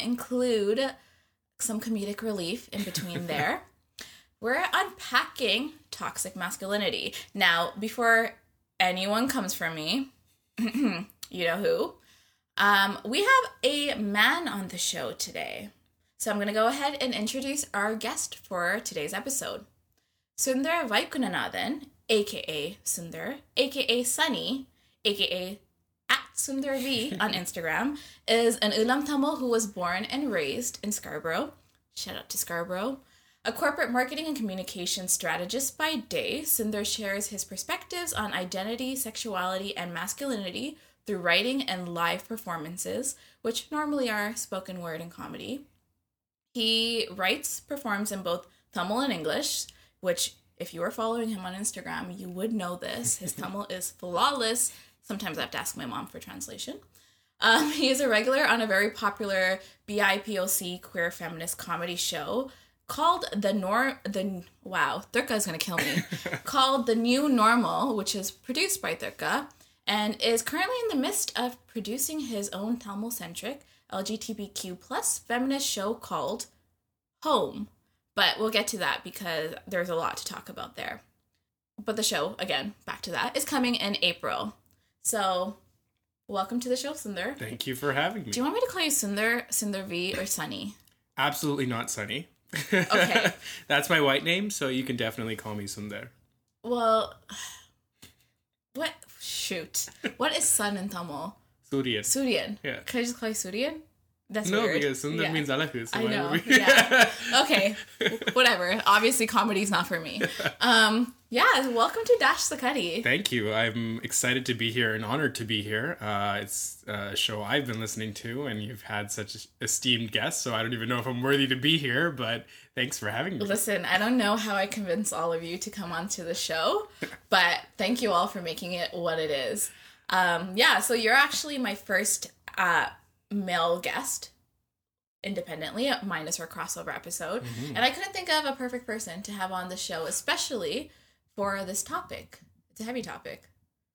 to include some comedic relief in between there. we're unpacking toxic masculinity. Now, before anyone comes for me, you know who, um, we have a man on the show today. So I'm going to go ahead and introduce our guest for today's episode. Sunthar Vaikunanathan, aka Sunthar, aka Sunny, aka Sunthar V on Instagram, is an Eelam Tamil who was born and raised in Scarborough. Shout out to Scarborough. A corporate marketing and communication strategist by day, Sunthar shares his perspectives on identity, sexuality, and masculinity through writing and live performances, which normally are spoken word and comedy. He writes, performs in both Tamil and English, which, if you are following him on Instagram, you would know this. His Tamil is flawless. Sometimes I have to ask my mom for translation. Um, he is a regular on a very popular BIPOC queer feminist comedy show called the Norm. The wow, Thurka is gonna kill me. called the New Normal, which is produced by Thurka, and is currently in the midst of producing his own Tamil centric LGBTQ plus feminist show called Home. But we'll get to that because there's a lot to talk about there. But the show, again, back to that, is coming in April. So welcome to the show, Sunthar. Thank you for having me. Do you want me to call you Sunthar, Sunthar V, or Sunny? Absolutely not Sunny. Okay. That's my white name, so you can definitely call me Sunthar. Well, what? Shoot. What is sun in Tamil? Surya. Suryan. Yeah. Can I just call you Suryan? That's no, weird. because Sunthar Yeah. means alaku. So I know. Yeah. Okay. Whatever. Obviously, comedy's not for me. Um. Yeah. Welcome to Dash the Curry. Thank you. I'm excited to be here and honored to be here. Uh, it's a show I've been listening to, and you've had such esteemed guests, so I don't even know if I'm worthy to be here, but thanks for having me. Listen, I don't know how I convince all of you to come onto the show, but thank you all for making it what it is. Um, yeah, so you're actually my first uh, male guest independently, minus our crossover episode. And I couldn't think of a perfect person to have on the show, especially for this topic. It's a heavy topic.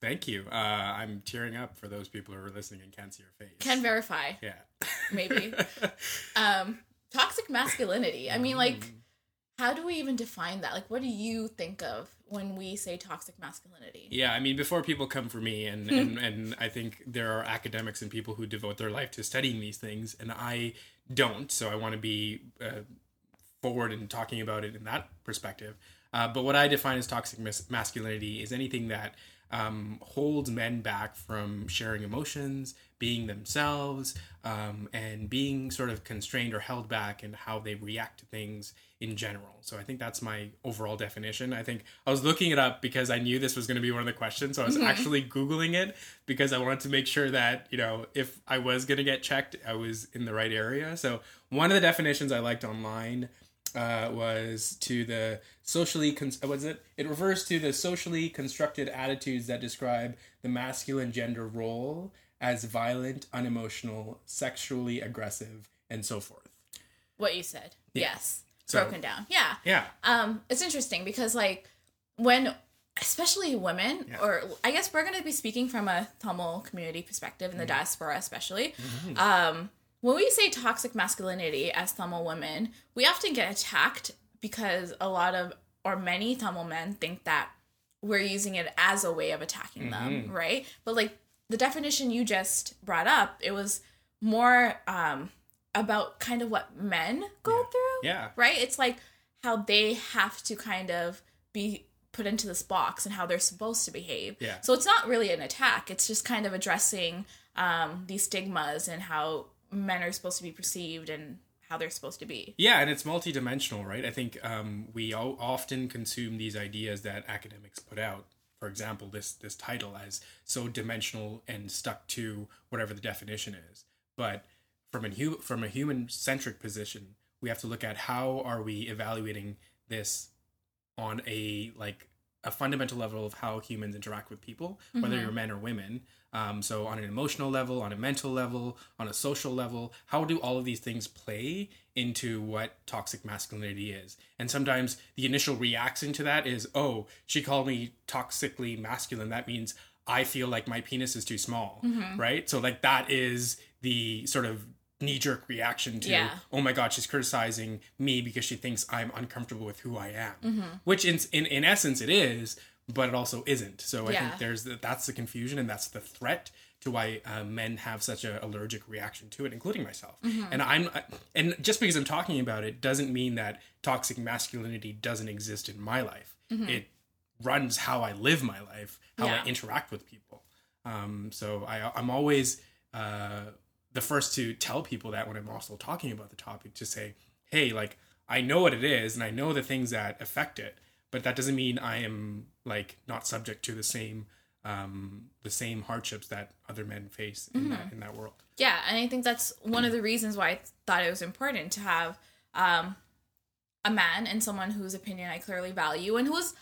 Thank you. Uh, I'm tearing up for those people who are listening and can't see your face. Can verify, yeah. maybe. um, toxic masculinity. I mean, like, Mm. how do we even define that? Like, what do you think of when we say toxic masculinity? Yeah, I mean, before people come for me, and, and, and I think there are academics and people who devote their life to studying these things, and I don't, so I want to be uh, forward in talking about it in that perspective. Uh, but what I define as toxic mas- masculinity is anything that um, holds men back from sharing emotions, being themselves, um, and being sort of constrained or held back in how they react to things in general. So I think that's my overall definition. I think I was looking it up because I knew this was going to be one of the questions. So I was actually Googling it because I wanted to make sure that, you know, if I was going to get checked, I was in the right area. So one of the definitions I liked online uh, was to the socially con- uh, was it it refers to the socially constructed attitudes that describe the masculine gender role as violent unemotional sexually aggressive and so forth What you said. Yes. So- Broken down. Yeah. yeah Um, it's interesting because like when especially women Yeah. or I guess we're gonna be speaking from a Tamil community perspective in the Mm-hmm. diaspora especially. Um when we say toxic masculinity as Tamil women, we often get attacked because a lot of or many Tamil men think that we're using it as a way of attacking Mm-hmm. them, right? But like the definition you just brought up, it was more um about kind of what men go through yeah right? It's like how they have to kind of be put into this box and how they're supposed to behave. Yeah. So it's not really an attack. It's just kind of addressing um, these stigmas and how men are supposed to be perceived and how they're supposed to be. Yeah, and it's multidimensional, right? I think um, we often consume these ideas that academics put out. For example, this this title as so dimensional and stuck to whatever the definition is. But from a hu- from a human centric position, we have to look at how are we evaluating this on a like a fundamental level of how humans interact with people, whether you're men or women. Um, so on an emotional level, on a mental level, on a social level, how do all of these things play into what toxic masculinity is? And sometimes the initial reaction to that is, oh, she called me toxically masculine. That means I feel like my penis is too small, right? So like that is the sort of knee jerk reaction to, Yeah. oh my god, she's criticizing me because she thinks I'm uncomfortable with who I am, which in, in in essence it is, but it also isn't. So I Yeah. think there's the, that's the confusion and that's the threat to why uh, men have such an allergic reaction to it, including myself. And I'm and just because I'm talking about it doesn't mean that toxic masculinity doesn't exist in my life. It runs how I live my life, how Yeah. I interact with people. Um, so I, I'm always uh, the first to tell people that when I'm also talking about the topic, to say, hey, like I know what it is and I know the things that affect it, but that doesn't mean I am like not subject to the same um, the same hardships that other men face in that in that world. Yeah, and I think that's one of the reasons why I thought it was important to have um, a man and someone whose opinion I clearly value and who's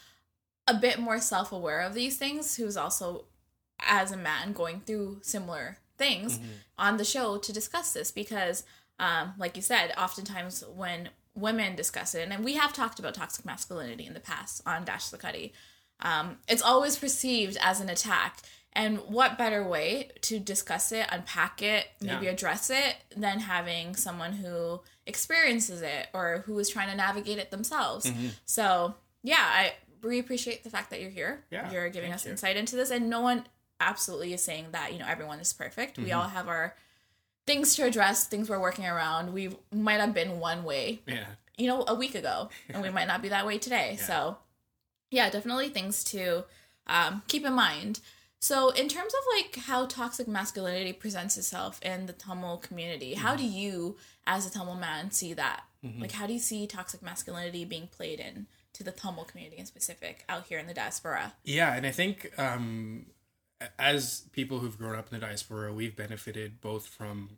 a bit more self aware of these things, who's also, as a man, going through similar things on the show to discuss this because, um, like you said, oftentimes when women discuss it, and we have talked about toxic masculinity in the past on Dash the Curry, um, it's always perceived as an attack. And what better way to discuss it, unpack it, maybe Yeah. address it than having someone who experiences it or who is trying to navigate it themselves? Mm-hmm. So, yeah, I really appreciate the fact that you're here. Yeah, you're giving us you. insight into this. And no one absolutely is saying that, you know, everyone is perfect. Mm-hmm. We all have our things to address, things we're working around. We might have been one way Yeah. you know, a week ago, and we might not be that way today. So, yeah, definitely things to um, keep in mind. So, in terms of like how toxic masculinity presents itself in the Tamil community, how do you, as a Tamil man, see that? Like, how do you see toxic masculinity being played in to the Tamil community in specific out here in the diaspora? Yeah, and I think um, as people who've grown up in the diaspora, we've benefited both from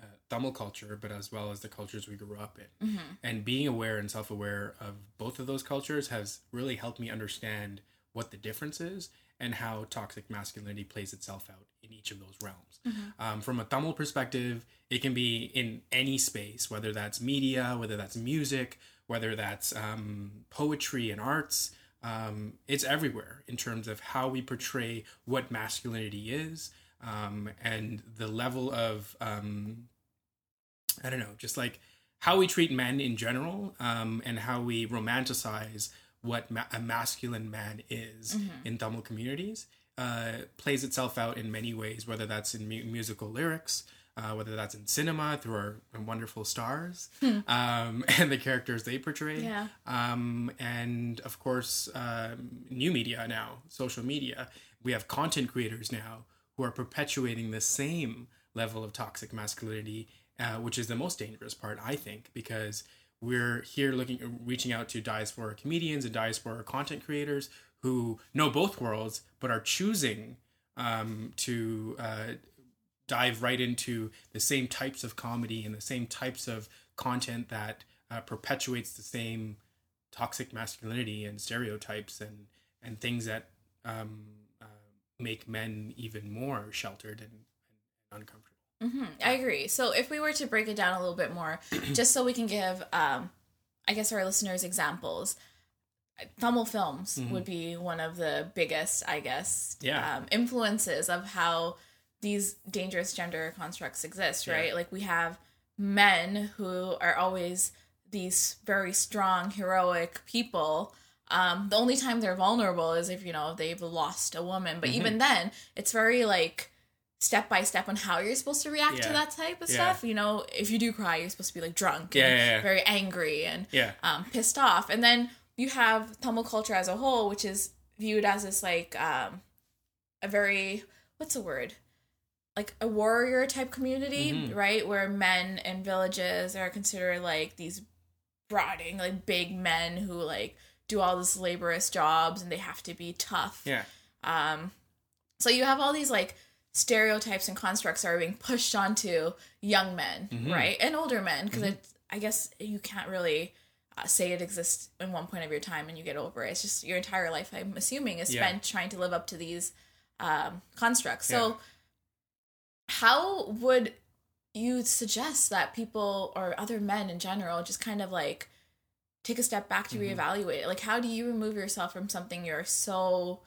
uh, Tamil culture, but as well as the cultures we grew up in. And being aware and self aware of both of those cultures has really helped me understand what the difference is and how toxic masculinity plays itself out in each of those realms. Um, from a Tamil perspective, it can be in any space, whether that's media, whether that's music, whether that's um, poetry and arts. Um, it's everywhere in terms of how we portray what masculinity is um, and the level of um, I don't know, just like how we treat men in general um, and how we romanticize what ma- a masculine man is in Tamil communities uh, plays itself out in many ways, whether that's in mu- musical lyrics, uh, whether that's in cinema through our wonderful stars um, and the characters they portray. Yeah. um, and of course um, new media now social media. We have content creators now who are perpetuating the same level of toxic masculinity uh, which is the most dangerous part i think because we're here looking reaching out to diaspora comedians and diaspora content creators who know both worlds but are choosing um, to uh, dive right into the same types of comedy and the same types of content that uh, perpetuates the same toxic masculinity and stereotypes and and things that um, uh, make men even more sheltered and, and uncomfortable. hmm I agree. So if we were to break it down a little bit more, just so we can give, um, I guess, our listeners examples, Tamil films would be one of the biggest, I guess, Yeah. um, influences of how these dangerous gender constructs exist, right? Yeah. Like we have men who are always these very strong, heroic people. Um, the only time they're vulnerable is if you know they've lost a woman, but even then, it's very like step by step on how you're supposed to react to that type of Yeah. stuff. You know, if you do cry, you're supposed to be like drunk, Yeah, and yeah, yeah. very angry, and Yeah. um, pissed off. And then you have Tamil culture as a whole, which is viewed as this like um, a very what's the word like a warrior type community, Mhm. right? Where men in villages are considered like these brooding, like big men who like do all this laborious jobs and they have to be tough. Yeah. Um, so you have all these like stereotypes and constructs that are being pushed onto young men, Mhm. right, and older men because I guess you can't really uh, say it exists in one point of your time and you get over it. It's just your entire life. I'm assuming is Yeah. spent trying to live up to these um, constructs. Yeah. How would you suggest that people or other men in general just kind of like take a step back to Mhm. reevaluate it? Like, how do you remove yourself from something you're so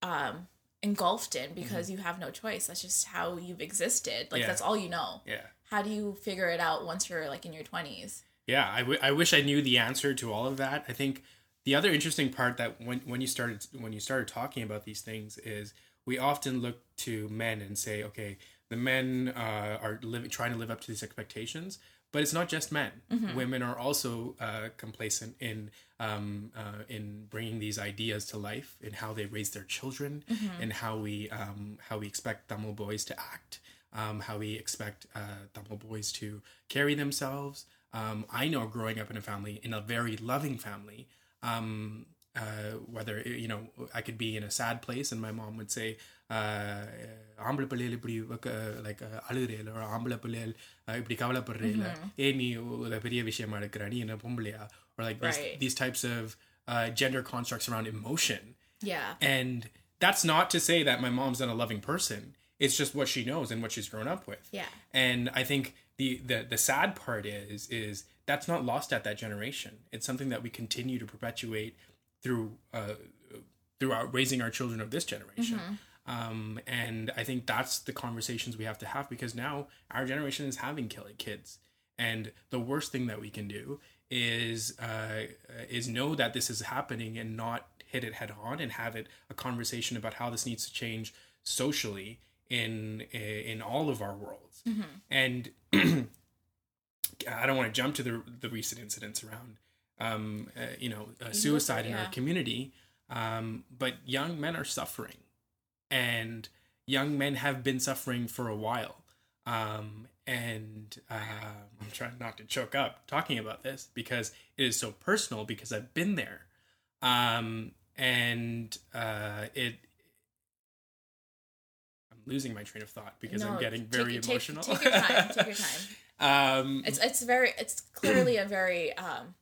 um, engulfed in because you have no choice? That's just how you've existed. Like, Mm-hmm. Yeah. that's all you know. Yeah. How do you figure it out once you're like in your 20s? Yeah, I, w- I wish I knew the answer to all of that. I think the other interesting part that when when you started when you started talking about these things is we often look to men and say, okay, the men uh, are living trying to live up to these expectations, but it's not just men. Women are also uh, complacent in um, uh, in bringing these ideas to life in how they raise their children and how we um, how we expect Tamil boys to act, um, how we expect uh, Tamil boys to carry themselves. Um, I know growing up in a family, in a very loving family, um, uh, whether you know I could be in a sad place and my mom would say, ஆம்பளை பிள்ளைகள் இப்படி like அழுகிறேல ஒரு ஆம்பளை பிள்ளைகள் uh, இப்படி கவலைப்படுறேல ஏ நீ ஒரு பெரிய விஷயமா எடுக்கிற நீ என்ன பொம்பளையா or like these, Right. these types of uh, gender constructs around emotion Yeah. and that's not to say that my mom's not a loving person it's just what she knows and what she's grown up with Yeah. and i think the, the the sad part is is that's not lost at that generation it's something that we continue to perpetuate through uh through our raising our children of this generation um and i think that's the conversations we have to have because now our generation is having killing kids. And the worst thing that we can do is uh, is know that this is happening and not hit it head on and have it a conversation about how this needs to change socially in in all of our worlds. And I don't want to jump to the the recent incidents around um uh, you know uh, suicide in our community. Um but young men are suffering and young men have been suffering for a while um and uh, I'm trying not to choke up talking about this because it is so personal because I've been there um and uh it I'm losing my train of thought because I'm getting very take- emotional. take your time, take your time. um, It's it's very it's clearly a very um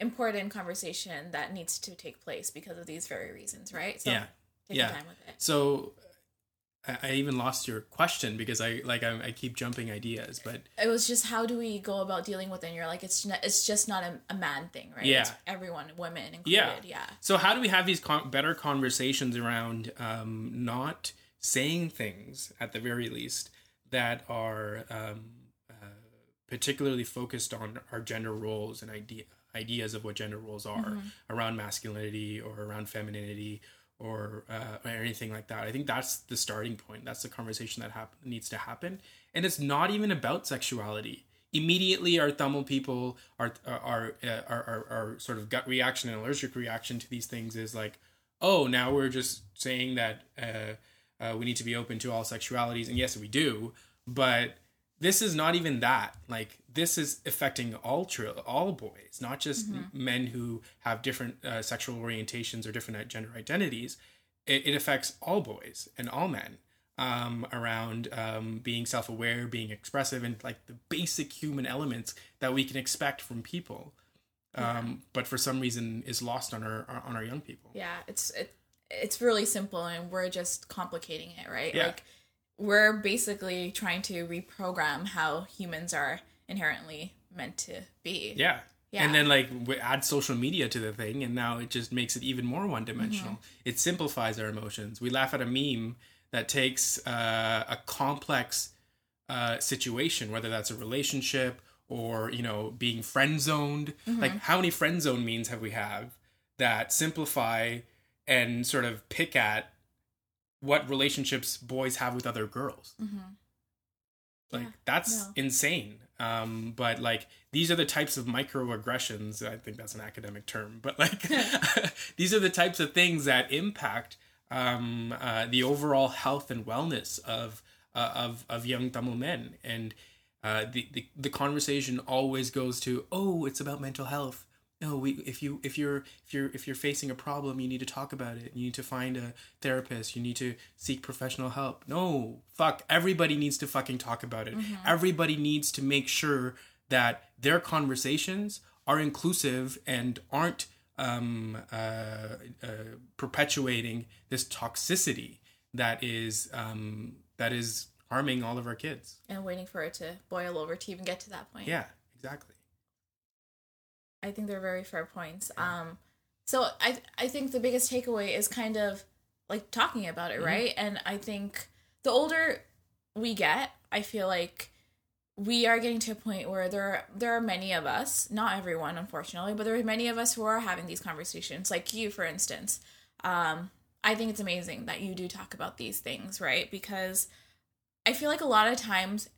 important conversation that needs to take place because of these very reasons, right? So yeah, take yeah. time with it. So I, I even lost your question because I like I, I keep jumping ideas, but It was just how do we go about dealing with it? And you're like, it's not, it's just not a, a man thing, right? Yeah. It's everyone, women included. Yeah. Yeah. so how do we have these con- better conversations around um, not saying things at the very least that are um, uh, particularly focused on our gender roles and idea ideas of what gender roles are around masculinity or around femininity or, uh, or anything like that. I think that's the starting point. That's the conversation that hap- needs to happen, and it's not even about sexuality. Immediately, our Tamil people, our our uh, our, our our sort of gut reaction and allergic reaction to these things is like, oh, now we're just saying that uh, uh, we need to be open to all sexualities, and yes, we do, but this is not even that. Like this is affecting all all boys, not just men who have different uh, sexual orientations or different gender identities. It, it affects all boys and all men um, around um, being self-aware, being expressive, and like the basic human elements that we can expect from people. Um, But for some reason, is lost on our on our young people. Yeah. It's, it, it's really simple and we're just complicating it, right? Yeah. Like we're basically trying to reprogram how humans are inherently meant to be. Yeah. Yeah. And then like we add social media to the thing, and now it just makes it even more one dimensional. Mm-hmm. It simplifies our emotions. We laugh at a meme that takes uh, a complex uh, situation, whether that's a relationship or you know being friend zoned. Mm-hmm. Like how many friend zone memes have we have that simplify and sort of pick at what relationships boys have with other girls? Like Yeah, that's no. insane. Um, but like these are the types of microaggressions. I think that's an academic term, but like these are the types of things that impact um, uh, the overall health and wellness of uh, of of young Tamil men. And uh, the, the the conversation always goes to, oh, it's about mental health. No, we if you if you're if you're if you're facing a problem, you need to talk about it. You need to find a therapist. You need to seek professional help. No, fuck. Everybody needs to fucking talk about it. Everybody needs to make sure that their conversations are inclusive and aren't um, uh, uh, perpetuating this toxicity that is um, that is harming all of our kids. And waiting for it to boil over to even get to that point. Yeah, exactly. I think they're very fair points. Um, so I I think the biggest takeaway is kind of like talking about it, right? And I think the older we get, I feel like we are getting to a point where there are, there are many of us, not everyone, unfortunately, but there are many of us who are having these conversations, like you, for instance. Um, I think it's amazing that you do talk about these things, right? Because I feel like a lot of times,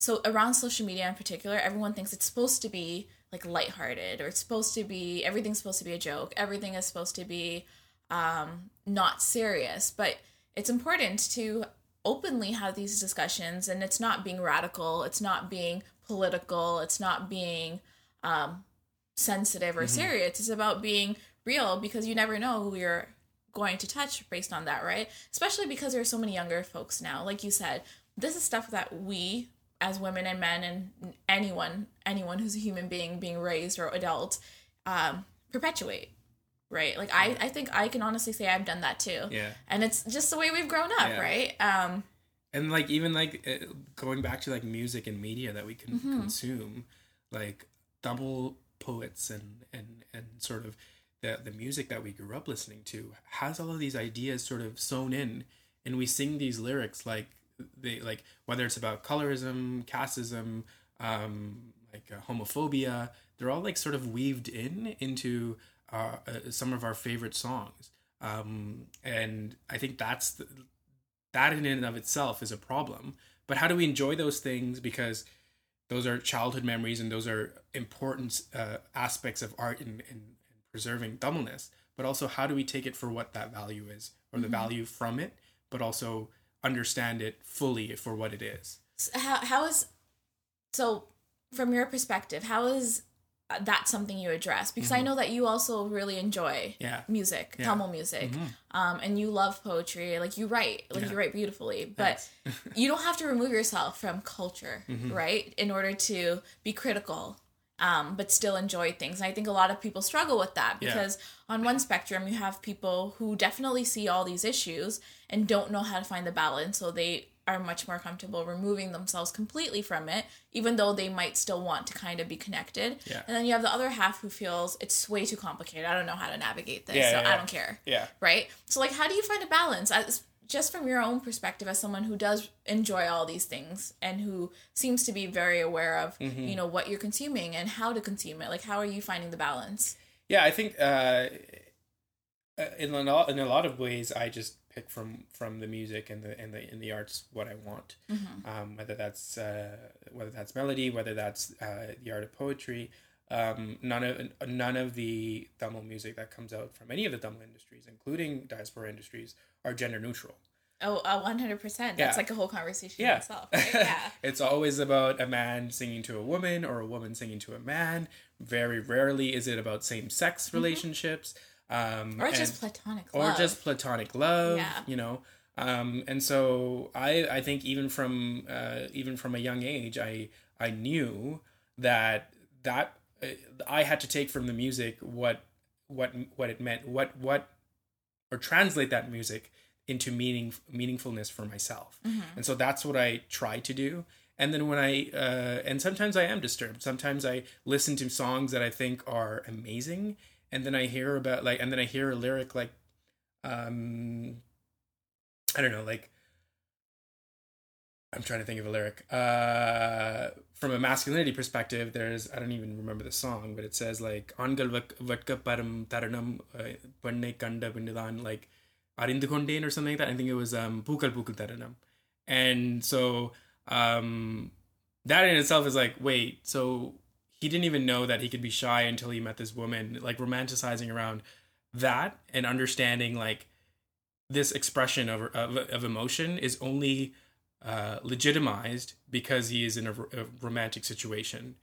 so around social media in particular, everyone thinks it's supposed to be like lighthearted or it's supposed to be everything's supposed to be a joke, everything is supposed to be um, not serious, but it's important to openly have these discussions and it's not being radical it's not being political it's not being um, sensitive or serious. It's about being real because you never know who you're going to touch based on that right? Especially because there are so many younger folks now. Like you said this is stuff that we as women and men and anyone anyone who's a human being being raised or adult um, perpetuate right? Like I, I think i can honestly say i've done that too. Yeah. and it's just the way we've grown up Yeah. right? Um and like even like uh, going back to like music and media that we can consume like double poets and and and sort of the the music that we grew up listening to has all of these ideas sort of sewn in and we sing these lyrics like they like whether it's about colorism casteism um like uh, homophobia they're all like sort of weaved in into uh, uh, some of our favorite songs um and i think that's the, that in and of itself is a problem. But how do we enjoy those things? Because those are childhood memories and those are important uh, aspects of art and, and, and preserving dumbness. But also, how do we take it for what that value is or the value from it, but also understand it fully for what it is? how, how is so from your perspective how is uh, that something you address because i know that you also really enjoy Mm-hmm. Yeah. music Yeah. tamil music um and you love poetry like you write like Yeah. you write beautifully but you don't have to remove yourself from culture Mm-hmm. right in order to be critical um, but still enjoy things. And I think a lot of people struggle with that Yeah. because on one spectrum, you have people who definitely see all these issues and don't know how to find the balance. So they are much more comfortable removing themselves completely from it, even though they might still want to kind of be connected. Yeah. And then you have the other half who feels it's way too complicated. I don't know how to navigate this, Yeah, so yeah, I yeah. don't care Yeah. right? So like how do you find a balance as just from your own perspective as someone who does enjoy all these things and who seems to be very aware of Mm-hmm. you know what you're consuming and how to consume it like how are you finding the balance Yeah, I think uh, uh, in a lot in a lot of ways, I just pick from from the music and the and the in the arts what I want. Um, whether that's uh, whether that's melody, whether that's uh, the art of poetry. Um, none of none of the Tamil music that comes out from any of the Tamil industries, including diaspora industries, are gender neutral. oh uh, 100% that's like a whole conversation in itself right? yeah it's always about a man singing to a woman or a woman singing to a man. Very rarely is it about same sex relationships. Um, or just platonic or love. just platonic love Yeah. you know um and so i i think even from uh even from a young age i i knew that that i had to take from the music what what what it meant what what or translate that music into meaning meaningfulness for myself. And so that's what i try to do. And then when i uh, and sometimes i am disturbed. Sometimes i listen to songs that i think are amazing and then i hear about like and then i hear a lyric like um i don't know like I'm trying to think of a lyric. Uh, from a masculinity perspective, there's I don't even remember the song, but it says like param taranam kanda pindudan" like "arindukondain" or something like that. I think it was um, "Pukal pukal taranam," and so um, that in itself is like, wait, so he didn't even know that he could be shy until he met this woman, like romanticizing around that and understanding like this expression of, of, of emotion is only uh, legitimized because he is in a, a romantic situation.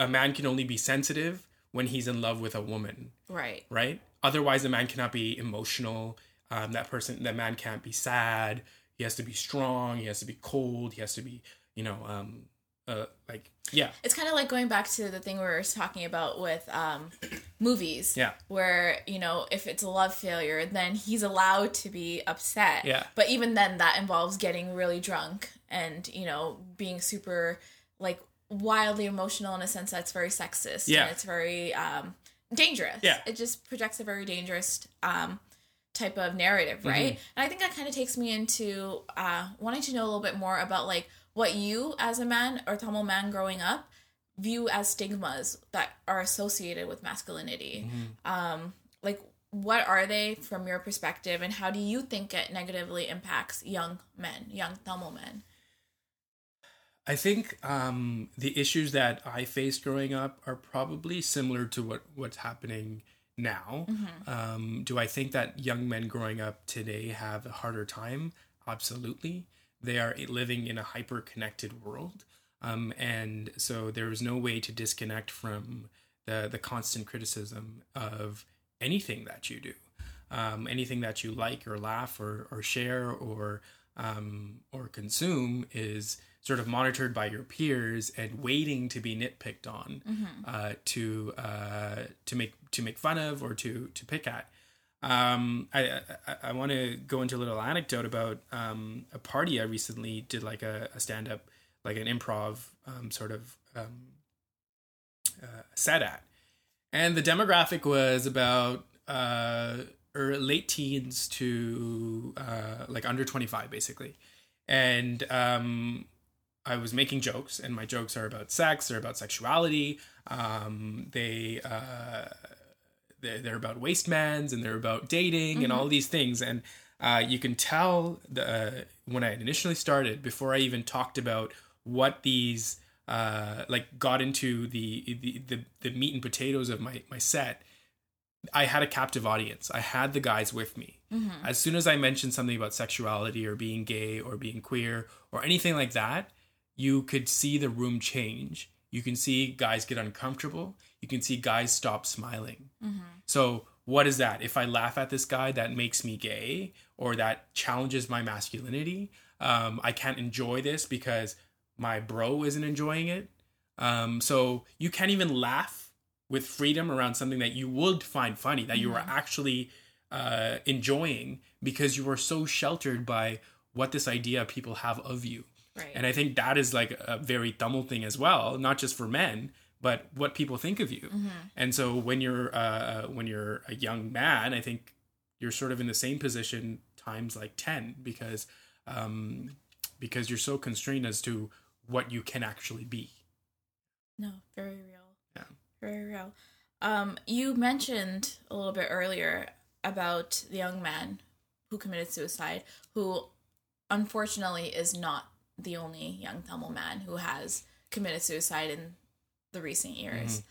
A man can only be sensitive when he's in love with a woman, right right? Otherwise, a man cannot be emotional. Um, that person, that man can't be sad. He has to be strong. He has to be cold. He has to be, you know, um, uh, like Yeah. It's kind of like going back to the thing we were talking about with um, movies. Yeah. Where, you know, if it's a love failure, then he's allowed to be upset. Yeah. But even then, that involves getting really drunk and, you know, being super, like, wildly emotional in a sense that's very sexist. Yeah. And it's very um, dangerous. Yeah. It just projects a very dangerous um, type of narrative, right? Mm-hmm. And I think that kind of takes me into uh, wanting to know a little bit more about like what you as a man or Tamil man growing up view as stigmas that are associated with masculinity. Mm-hmm. Um, like what are they from your perspective and how do you think it negatively impacts young men, young Tamil men? I think um, the issues that I faced growing up are probably similar to what what's happening now. Um, do I think that young men growing up today have a harder time? Absolutely. They are living in a hyper connected world. Um, and so there is no way to disconnect from the, the constant criticism of anything that you do, um, anything that you like or laugh or, or share or um, or consume is sort of monitored by your peers and waiting to be nitpicked on uh, to uh, to make to make fun of or to to pick at. Um, I I, I want to go into a little anecdote about um, a party I recently did like a, a stand up like an improv um, sort of um, uh, set at, and the demographic was about uh, or late teens to uh, like under twenty five basically, and um, I was making jokes, and my jokes are about sex, they're about sexuality. Um, they uh, they're, they're about wastemans, and they're about dating, and all these things. And uh, you can tell the when I initially started, before I even talked about what these uh, like got into the, the the the meat and potatoes of my my set. I had a captive audience. I had the guys with me. As soon as I mentioned something about sexuality or being gay or being queer or anything like that, you could see the room change. You can see guys get uncomfortable. You can see guys stop smiling. So, what is that? If I laugh at this guy, that makes me gay or that challenges my masculinity. Um, I can't enjoy this because my bro isn't enjoying it. Um, so, you can't even laugh with freedom around something that you would find funny, that you are actually uh, enjoying because you are so sheltered by what this idea people have of you. Right. And I think that is like a very Tamil thing as well, not just for men, but what people think of you. And so when you're uh, when you're a young man, I think you're sort of in the same position times like ten because um, because you're so constrained as to what you can actually be. No, very real. Yeah. Very real. Um, you mentioned a little bit earlier about the young man who committed suicide, who unfortunately is not the only young Tamil man who has committed suicide in the recent years.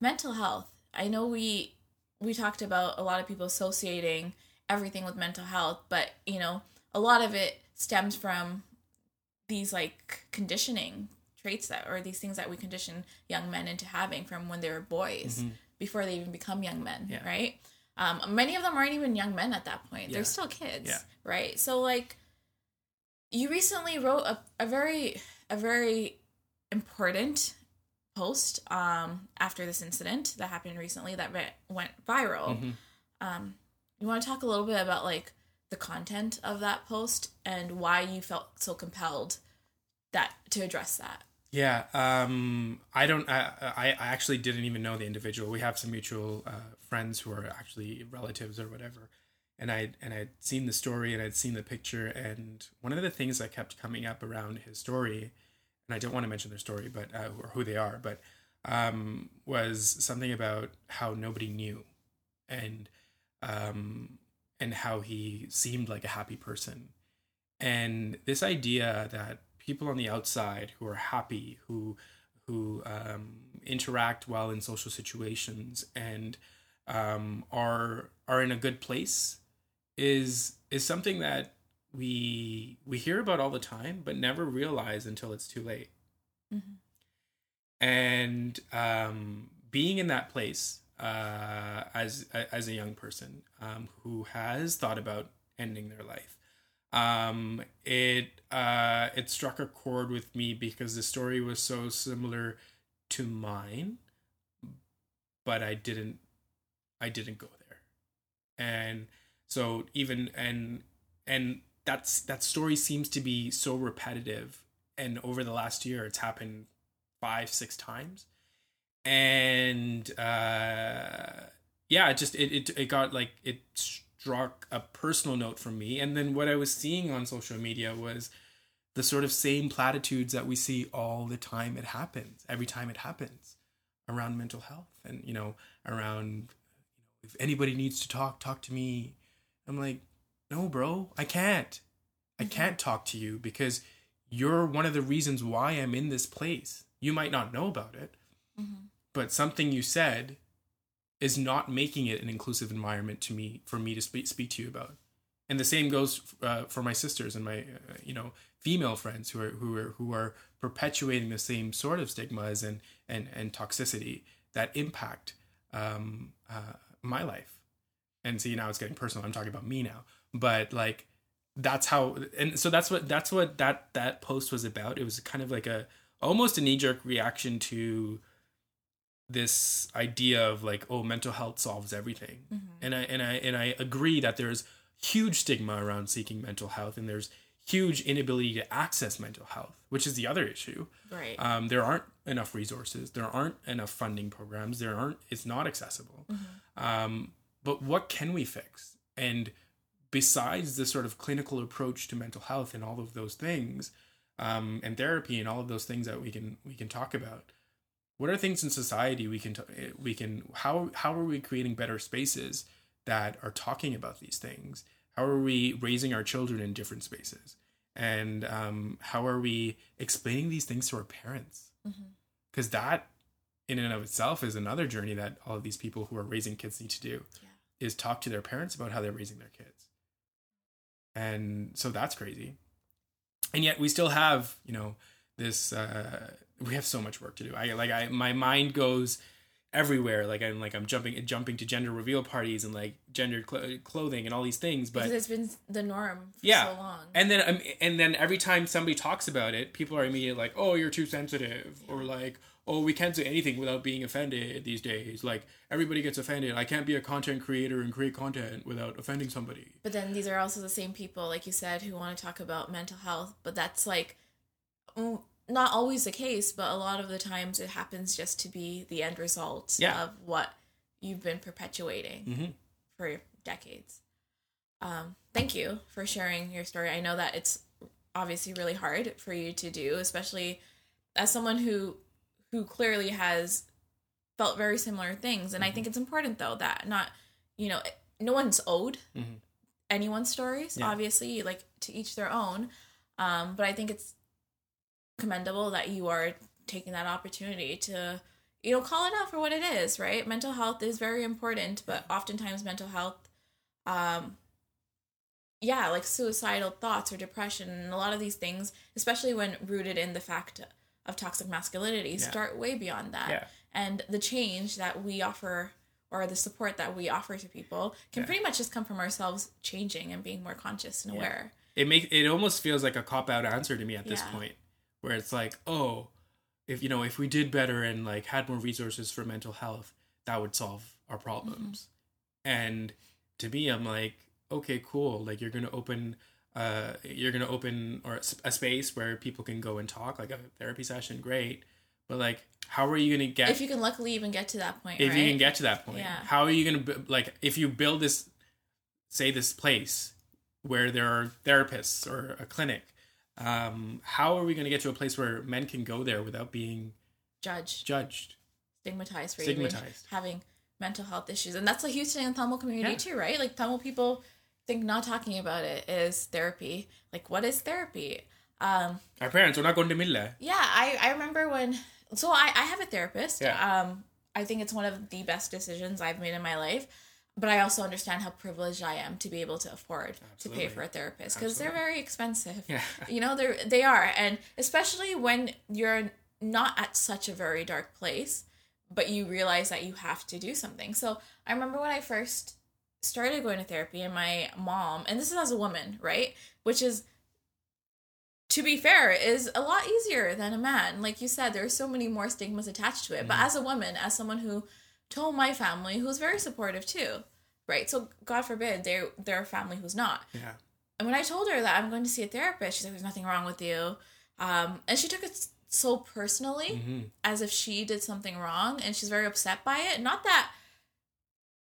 Mental health. I know we we talked about a lot of people associating everything with mental health, but you know, a lot of it stems from these like conditioning traits that or these things that we condition young men into having from when they were boys before they even become young men, Yeah. right? Um, many of them aren't even young men at that point. Yeah. They're still kids, Yeah. right? So like you recently wrote a, a very a very important post um after this incident that happened recently that re- went viral. Mhm. Um you want to talk a little bit about like the content of that post and why you felt so compelled that to address that. Yeah, um, I don't. I, I I actually didn't even know the individual. We have some mutual uh, friends who are actually relatives or whatever, and I and I'd seen the story and I'd seen the picture, and one of the things that kept coming up around his story, and I don't want to mention their story, but uh, or who they are, but um, was something about how nobody knew, and um, and how he seemed like a happy person, and this idea that people on the outside who are happy, who who um, interact well in social situations and um, are are in a good place is is something that we we hear about all the time, but never realize until it's too late. Mhm. And um, being in that place uh, as as a young person um, who has thought about ending their life, um, it uh, it struck a chord with me because the story was so similar to mine, but I didn't I didn't go there, and so even and and that's that story seems to be so repetitive, and over the last year, it's happened five six times, and uh, yeah, it just it, it it got like it struck a personal note for me, and then what I was seeing on social media was the sort of same platitudes that we see all the time it happens every time it happens around mental health and you know around you know, if anybody needs to talk talk to me. I'm like no bro i can't. I can't talk to you because you're one of the reasons why i'm in this place. You might not know about it but something you said is not making it an inclusive environment to me for me to speak, speak to you about. And the same goes uh, for my sisters and my uh, you know female friends who are who are who are perpetuating the same sort of stigmas and and and toxicity that impact um, uh, my life. And see now it's getting personal. I'm talking about me now, but like that's how and so that's what that's what that that post was about. It was kind of like a almost a knee jerk reaction to this idea of like oh mental health solves everything. And i and i and i agree that there's huge stigma around seeking mental health and there's huge inability to access mental health which is the other issue. Right. um, there aren't enough resources. There aren't enough funding programs. There aren't it's not accessible. Um, but what can we fix? And besides the sort of clinical approach to mental health and all of those things um, and therapy and all of those things that we can we can talk about what are things in society we can t- we can how how are we creating better spaces that are talking about these things? How are we raising our children in different spaces? And um, how are we explaining these things to our parents? Because that in and of itself is another journey that all of these people who are raising kids need to do Yeah. is talk to their parents about how they're raising their kids and so that's crazy. And yet we still have you know this uh we have so much work to do. I like i my mind goes everywhere. Like i'm like i'm jumping jumping to gender reveal parties and like gendered cl- clothing and all these things but because it's been the norm for yeah. so long. and then um, and then every time somebody talks about it people are immediately like oh you're too sensitive or like oh we can't say anything without being offended these days like everybody gets offended i can't be a content creator and create content without offending somebody But then these are also the same people, like you said, who want to talk about mental health. But that's like mm, not always the case, but a lot of the times it happens just to be the end result Yeah. of what you've been perpetuating Mhm. for decades. Um, thank you for sharing your story. I know that it's obviously really hard for you to do, especially as someone who who clearly has felt very similar things. And I think it's important though that not, you know, no one's owed Mhm. anyone's stories. Yeah. Obviously, like to each their own. Um, but I think it's commendable that you are taking that opportunity to you know call it out for what it is right mental health is very important but oftentimes mental health um yeah like suicidal thoughts or depression and a lot of these things especially when rooted in the fact of toxic masculinity Yeah. start way beyond that Yeah. and the change that we offer or the support that we offer to people can Yeah. pretty much just come from ourselves changing and being more conscious and Yeah. aware it make it almost feels like a cop out answer to me at this point where it's like oh if you know if we did better and like had more resources for mental health that would solve our problems mm-hmm. and to me i'm like okay cool like you're gonna open uh you're gonna open or a space where people can go and talk like a therapy session great but like how are you gonna get if you can luckily even get to that point if right? you can get to that point Yeah. how are you going to like if you build this say this place where there are therapists or a clinic um how are we going to get to a place where men can go there without being judged judged stigmatized for even Stigmatized. having mental health issues and that's a huge thing in the Tamil community Yeah. too right like Tamil people think not talking about it is therapy. Like what is therapy? Um our parents are not going to milla yeah i i remember when so i i have a therapist. Yeah. um i think it's one of the best decisions i've made in my life but i also understand how privileged i am to be able to afford to pay for a therapist because they're very expensive. Yeah. You know they're they are. And especially when you're not at such a very dark place but you realize that you have to do something. So i remember when i first started going to therapy and my mom and this is as a woman right? Which is to be fair is a lot easier than a man. Like you said there are so many more stigmas attached to it. But Mhm. as a woman as someone who told my family who's very supportive too right? So god forbid they're they're a family who's not. Yeah. and when I told her that I'm going to see a therapist, she's like, "There's nothing wrong with you," um, and she took it so personally, hmm as if she did something wrong, and she's very upset by it. Not that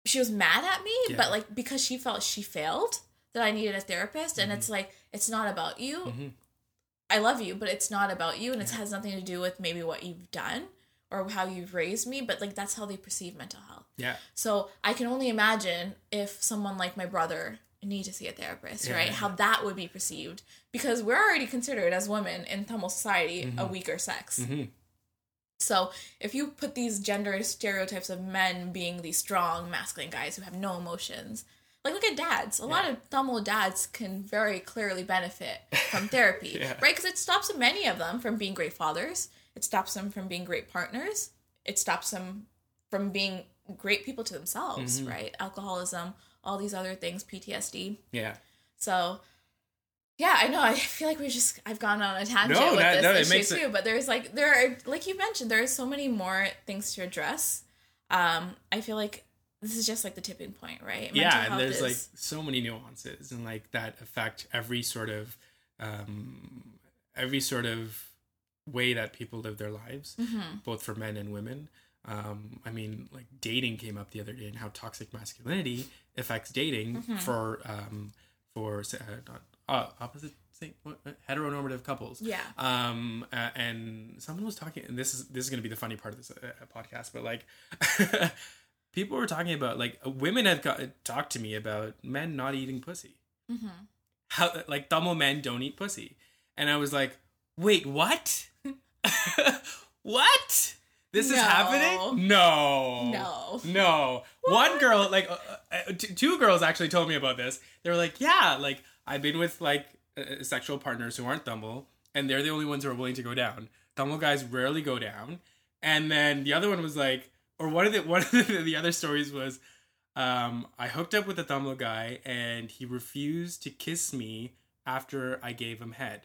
she was mad at me, Yeah. but like because she felt she failed, that I needed a therapist, and Mhm. it's like it's not about you. hmm I love you, but it's not about you, and it has nothing to do with maybe what you've done or how you've raised me. But like that's how they perceive mental health. Yeah. So I can only imagine if someone like my brother need to see a therapist, Yeah. right? How that would be perceived because we're already considered as women in Tamil society a Mhm. weaker sex. So if you put these gender stereotypes of men being these strong masculine guys who have no emotions, like look at dads. A lot Yeah. of Tamil dads can very clearly benefit from therapy, Yeah. right? Because it stops many of them from being great fathers. It stops them from being great partners. It stops them from being great people to themselves, Mhm. right? Alcoholism, all these other things, PTSD. Yeah. So, yeah, I know. I feel like we just I've gone on a tangent No, with that- this no, issue makes it- too. But there's like there are like you mentioned there are so many more things to address. Um, I feel like this is just like the tipping point, right? Mental yeah, and there's is- like so many nuances and like that affect every sort of um every sort of way that people live their lives, Mhm. both for men and women. Um, I mean, like dating came up the other day and how toxic masculinity affects dating Mhm. for um for uh, not uh, opposite say what, uh, heteronormative couples. yeah, Um, uh, and someone was talking, and this is this is gonna be the funny part of this uh, podcast, but like, people were talking about like women have got talked to me about men not eating pussy. hmm How like Tamil men don't eat pussy, and I was like, wait, what? what? This is happening? No, no, no. One girl, like uh, uh, two girls, actually told me about this. They were like, "Yeah, like I've been with like uh, sexual partners who aren't Tamil, and they're the only ones who are willing to go down. Tamil guys rarely go down." And then the other one was like, or one of the one of the, the other stories was, um, I hooked up with a Tamil guy, and he refused to kiss me after I gave him head.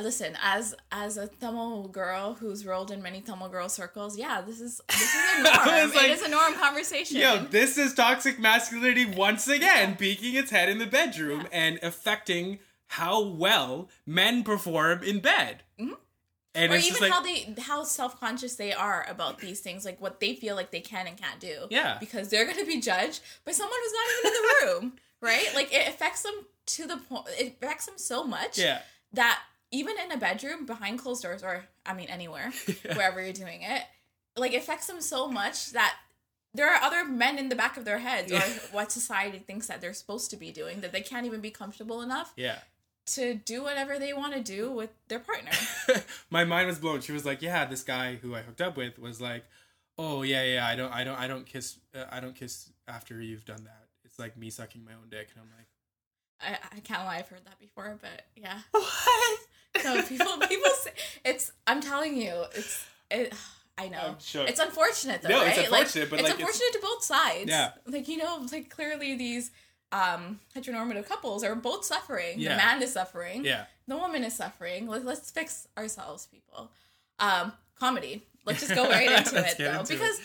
Listen, as as a Tamil girl who's rolled in many Tamil girl circles, yeah, this is this is a norm. Like, it is a norm conversation. Yo, this is toxic masculinity once again, peeking its head in the bedroom and affecting how well men perform in bed. Mhm. And or even like, how they how self conscious they are about these things, like what they feel like they can and can't do. yeah, because they're going to be judged by someone who's not even in the room, right? Like it affects them to the point. It affects them so much yeah, that even in a bedroom behind closed doors, or I mean anywhere, wherever you're doing it, like affects them so much that there are other men in the back of their heads, or what society thinks that they're supposed to be doing, that they can't even be comfortable enough yeah. to do whatever they want to do with their partner. My mind was blown. She was like, "Yeah, this guy who I hooked up with was like, oh yeah, yeah, I don't, I don't, I don't kiss, uh, I don't kiss after you've done that. It's like me sucking my own dick." And I'm like, I, I can't lie, I've heard that before, but yeah. "What?" No, people people say it's. I'm telling you, it's. It, I know. Shook. It's unfortunate though, No, right? it's unfortunate, like, but, it's like, it's- unfortunate to both sides. Yeah. Like you know, like clearly these um heteronormative couples are both suffering. Yeah. The man is suffering. yeah, The woman is suffering. Let, let's fix ourselves, people. Um, comedy. Let's just go right into it though, into it. because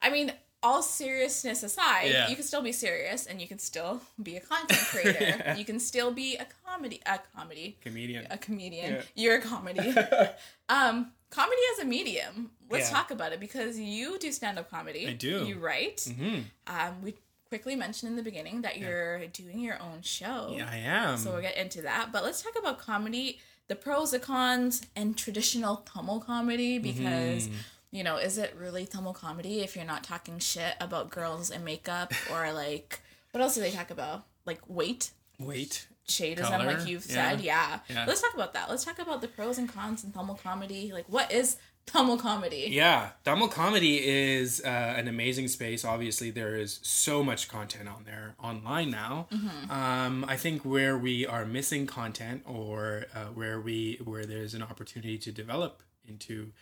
I mean, all seriousness aside, Yeah. you can still be serious and you can still be a content creator. Yeah. You can still be a comedy, a comedy, comedian. a comedian. Yeah. You're a comedy. um, comedy as a medium. Let's talk about it because you do stand up comedy. I do. You write. hmm Um, we quickly mentioned in the beginning that you're doing your own show. Yeah, I am. So we'll get into that. But let's talk about comedy, the pros, the cons, and traditional Tamil comedy because. Mhm. You know, is it really Tamil comedy if you're not talking shit about girls and makeup or like what else do they talk about? Like weight, Wait. shadeism, Color, like you've yeah. said. Yeah. Yeah. Let's talk about that. Let's talk about the pros and cons in Tamil comedy. Like, what is Tamil comedy? Yeah, Tamil comedy is uh, an amazing space. Obviously, there is so much content on there online now. Um, I think where we are missing content, or uh, where we where there's an opportunity to develop into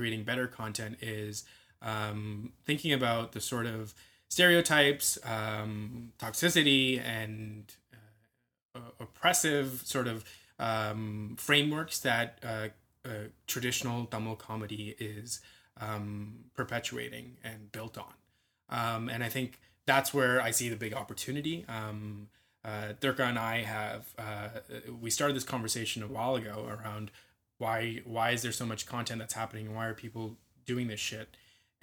creating better content, is um, thinking about the sort of stereotypes, um, toxicity, and uh, oppressive sort of um, frameworks that uh, uh, traditional Tamil comedy is um, perpetuating and built on. Um, and I think that's where I see the big opportunity. Um, uh, and I have uh, we started this conversation a while ago around why why is there so much content that's happening and why are people doing this shit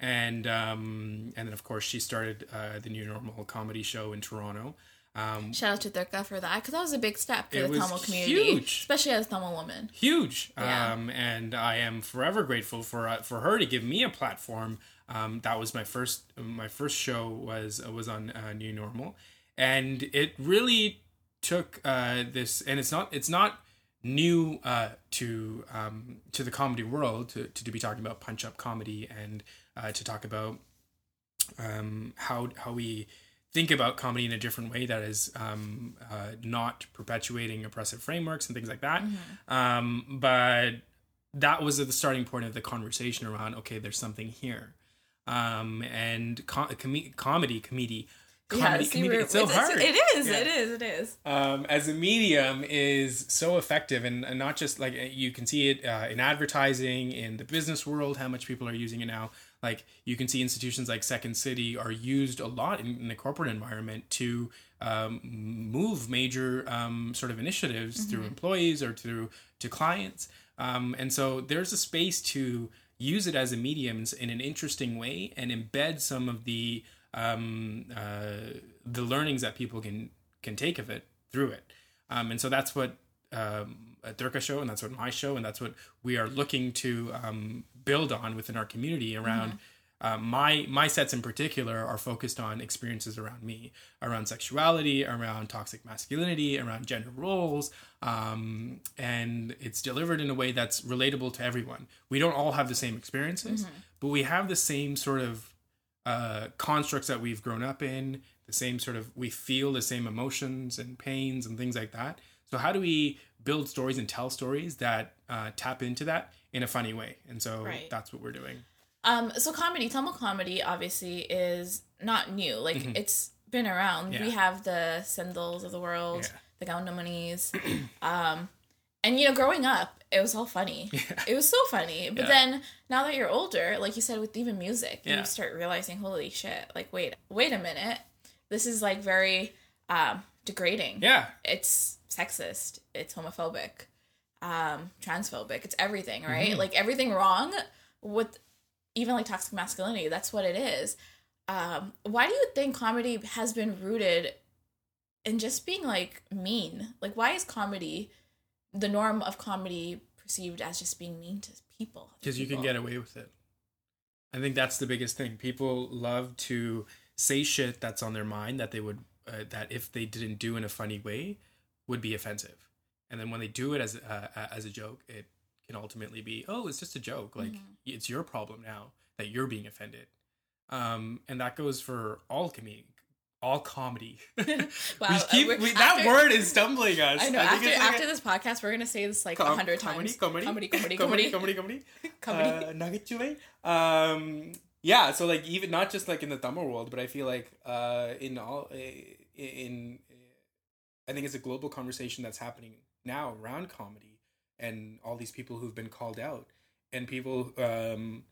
and um, and then of course she started uh, the new normal comedy show in Toronto. Um, Shout out to Durga for that because that was a big step for the Tamil community, huge. especially as a Tamil woman. huge, Yeah. um, and I am forever grateful for uh, for her to give me a platform. Um, that was my first my first show was was on uh, New Normal, and it really took uh, this, and it's not it's not new uh, to um, to the comedy world to, to be talking about punch up comedy and uh, to talk about um, how how we think about comedy in a different way that is um, uh, not perpetuating oppressive frameworks and things like that. Um, but that was the starting point of the conversation around okay, there's something here, um, and com- com- comedy, comedy. Comedy, we're- it's so hard. It is. Yeah It is. It is. um, as a medium is so effective and, and not just like you can see it uh, in advertising in the business world how much people are using it now like you can see institutions like second city are used a lot in, in the corporate environment to um, move major um, sort of initiatives through employees or through to clients um, and so there's a space to use it as a medium in an interesting way and embed some of the um, uh, the learnings that people can can take of it through it. Um, and so that's what um, a Durga show, and that's what my show, and that's what we are looking to um, build on within our community around. Uh, my my sets in particular are focused on experiences around me, around sexuality, around toxic masculinity, around gender roles, um, and it's delivered in a way that's relatable to everyone. We don't all have the same experiences, but we have the same sort of uh, constructs that we've grown up in, the same sort of, we feel the same emotions and pains and things like that. So, how do we build stories and tell stories that uh, tap into that in a funny way? And so Right. that's what we're doing. Um, so comedy, Tamil comedy, obviously is not new. Like it's been around. Mm-hmm. Yeah. We have the Senthils of the world, Yeah. the Goundamanis. um, and you know, growing up, it was all funny. It was so funny. But Yeah. then now that you're older, like you said, with even music, Yeah. you start realizing, holy shit! Like, wait, wait a minute, this is like very um, degrading. Yeah. It's sexist. It's homophobic. Um, transphobic. It's everything, right? Mm-hmm. Like everything wrong with even like toxic masculinity. That's what it is. Um, why do you think comedy has been rooted in just being like mean? Like, why is comedy the norm of comedy perceived as just being mean to people? because you can get away with it. I think that's the biggest thing. People love to say shit that's on their mind that they would uh, that if they didn't do in a funny way would be offensive, and then when they do it as uh, as a joke, it can ultimately be oh it's just a joke. Like it's your problem now that you're being offended, um, and that goes for all comedy. All comedy. Wow, we keep, we, that after- word is stumbling us. I know. think after it's like after a- this podcast, we're gonna say this like a Com- hundred times. comedy, comedy, comedy, comedy, comedy, comedy, comedy, Comedy. Uh, Um, yeah. So like even not just like in the Tamil world, but I feel like uh in all uh, in I think it's a global conversation that's happening now around comedy and all these people who've been called out and people um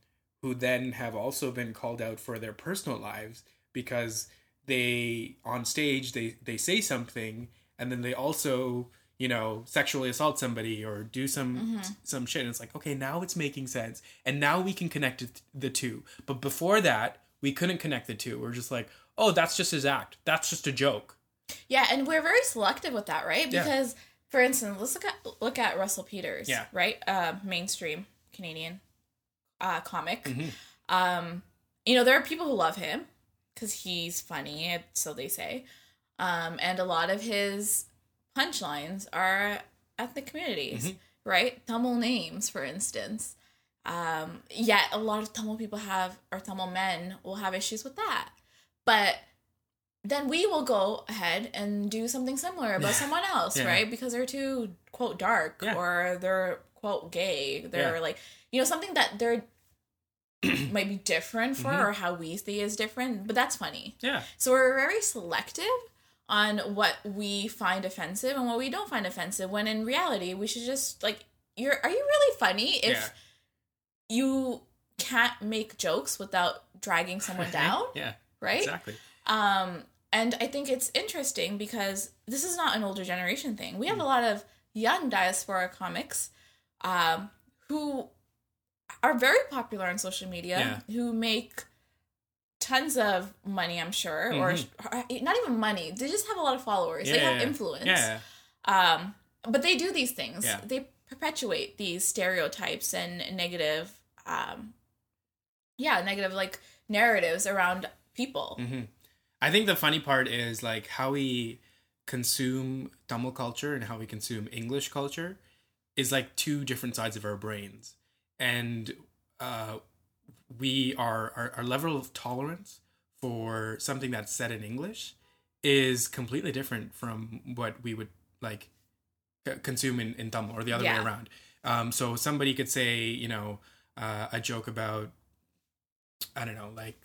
who then have also been called out for their personal lives because they on stage they they say something and then they also you know sexually assault somebody or do some some shit and it's like okay now it's making sense and now we can connect the two but before that we couldn't connect the two we're just like oh that's just his act that's just a joke Yeah, and we're very selective with that, right? Yeah. Because, for instance, let's look at look at Russell Peters, Yeah. right? Uh, mainstream Canadian uh, comic. Mhm. Um, you know, there are people who love him because he's funny, so they say. Um, and a lot of his punchlines are ethnic communities, Mhm. right? Tamil names, for instance. Um, yet a lot of Tamil people have, or Tamil men will have issues with that. But then we will go ahead and do something similar about someone else, Yeah. right? Because they're too quote dark Yeah. or they're quote gay. They're Yeah. like you know something that they're might be different for or how we see is different, but that's funny. Yeah. So we're very selective on what we find offensive and what we don't find offensive when in reality we should just like you're are you really funny if Yeah. you can't make jokes without dragging someone down, Yeah. right? Exactly. Um, and I think it's interesting because this is not an older generation thing. Mm. We have a lot of young diaspora comics um, who are very popular on social media, who make tons of money, I'm sure, or, or not even money. They just have a lot of followers. They have Mm-hmm. Yeah. influence. Yeah. Um, but they do these things. Yeah. They perpetuate these stereotypes and negative, um, yeah, negative like narratives around people. hmm I think the funny part is like how we consume Tamil culture and how we consume English culture is like two different sides of our brains, and uh, we are our, our level of tolerance for something that's said in English is completely different from what we would like consume in, in Tamil or the other Yeah. way around. Um, so somebody could say, you know, uh, a joke about, I don't know, like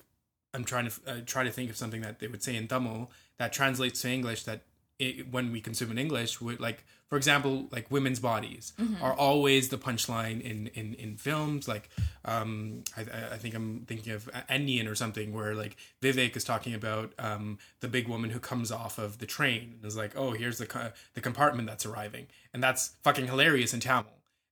I'm trying to uh, try to think of something that they would say in Tamil that translates to English that it, when we consume in English would like, for example, like women's bodies are always the punchline in in in films. Like, um, I I think I'm thinking of Endian or something where like Vivek is talking about um the big woman who comes off of the train and is like, oh, here's the co- the compartment that's arriving, and that's fucking hilarious in Tamil.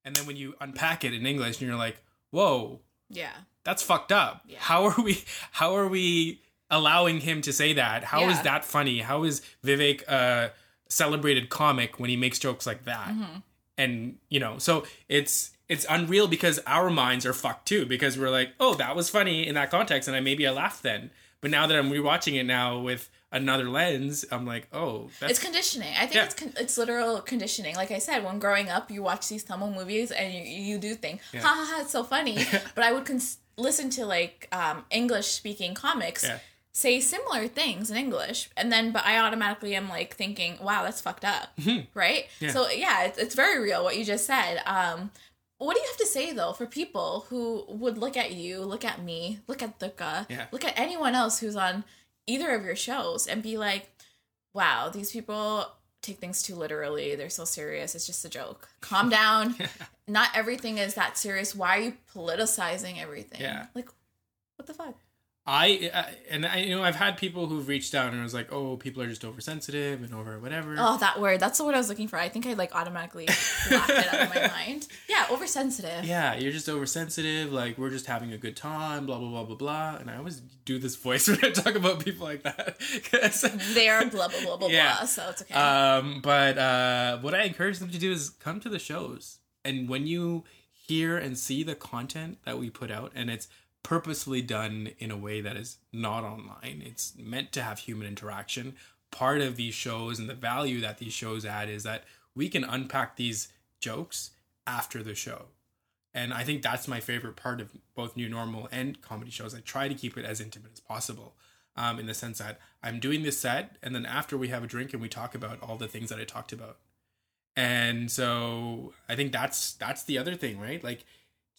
And then when you unpack it in English, and you're like, whoa, Yeah. that's fucked up. Yeah. How are we how are we allowing him to say that? How is Yeah. that funny? How is Vivek a celebrated comic when he makes jokes like that? Mm-hmm. And you know, so it's it's unreal because our minds are fucked too because we're like, oh, that was funny in that context, and I maybe I laughed then. But now that I'm rewatching it now with another lens, I'm like, oh, that's It's conditioning. I think Yeah. it's con- it's literal conditioning. Like I said, when growing up, you watch these Tamil movies and you, you do think, ha ha ha, it's so funny. but I would cons- listen to like um, English speaking comics Yeah. Say similar things in English, and then but I automatically am like thinking, wow, that's fucked up, right? So yeah, it's, it's very real what you just said. Um, what do you have to say though for people who would look at you, look at me, look at Durga, Yeah. look at anyone else who's on either of your shows and be like, wow, these people take things too literally. They're so serious. It's just a joke. Calm down. Not everything is that serious. Why are you politicizing everything? Yeah. Like, what the fuck? I, I and I you know I've had people who've reached out and I was like, oh, people are just oversensitive and over whatever. Oh, that word. That's the word I was looking for. I think I like automatically laughed it out of my mind. Yeah, oversensitive. yeah, you're just oversensitive. Like we're just having a good time. Blah blah blah blah blah. And I always do this voice when I talk about people like that. They are blah, blah, blah, blah, Yeah. blah. So it's okay. um, but uh, what I encourage them to do is come to the shows, and when you hear and see the content that we put out, and it's purposefully done in a way that is not online. It's meant to have human interaction. Part of these shows and the value that these shows add is that we can unpack these jokes after the show. And I think that's my favorite part of both New Normal and comedy shows. I try to keep it as intimate as possible um, in the sense that I'm doing this set, and then after we have a drink and we talk about all the things that I talked about. And so I think that's that's the other thing, right? Like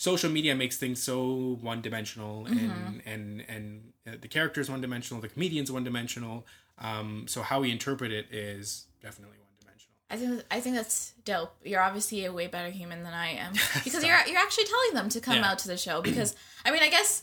social media makes things so one dimensional, and and and uh, the characters one dimensional, the comedians one dimensional. Um, so how we interpret it is definitely one dimensional. I think I think that's dope. You're obviously a way better human than I am because you're you're actually telling them to come Yeah. out to the show because I mean I guess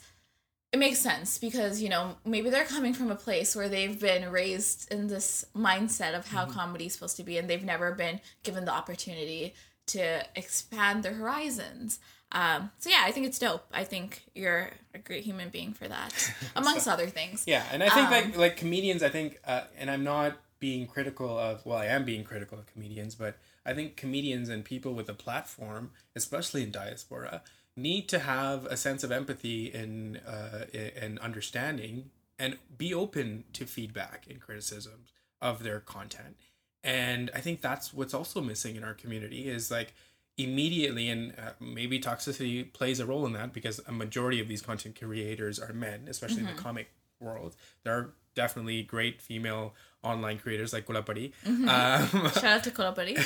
it makes sense because you know maybe they're coming from a place where they've been raised in this mindset of how comedy is supposed to be and they've never been given the opportunity to expand their horizons. Um, so yeah, I think it's dope. I think you're a great human being for that, amongst other things. Yeah, and I think like like comedians, I think, uh, and I'm not being critical of. Well, I am being critical of comedians, but I think comedians and people with a platform, especially in diaspora, need to have a sense of empathy and uh, and understanding, and be open to feedback and criticisms of their content. And I think that's what's also missing in our community is like immediately and uh, maybe toxicity plays a role in that because a majority of these content creators are men especially in the comic world there are definitely great female online creators like Kulapadi. Um, Shout out to Buddy.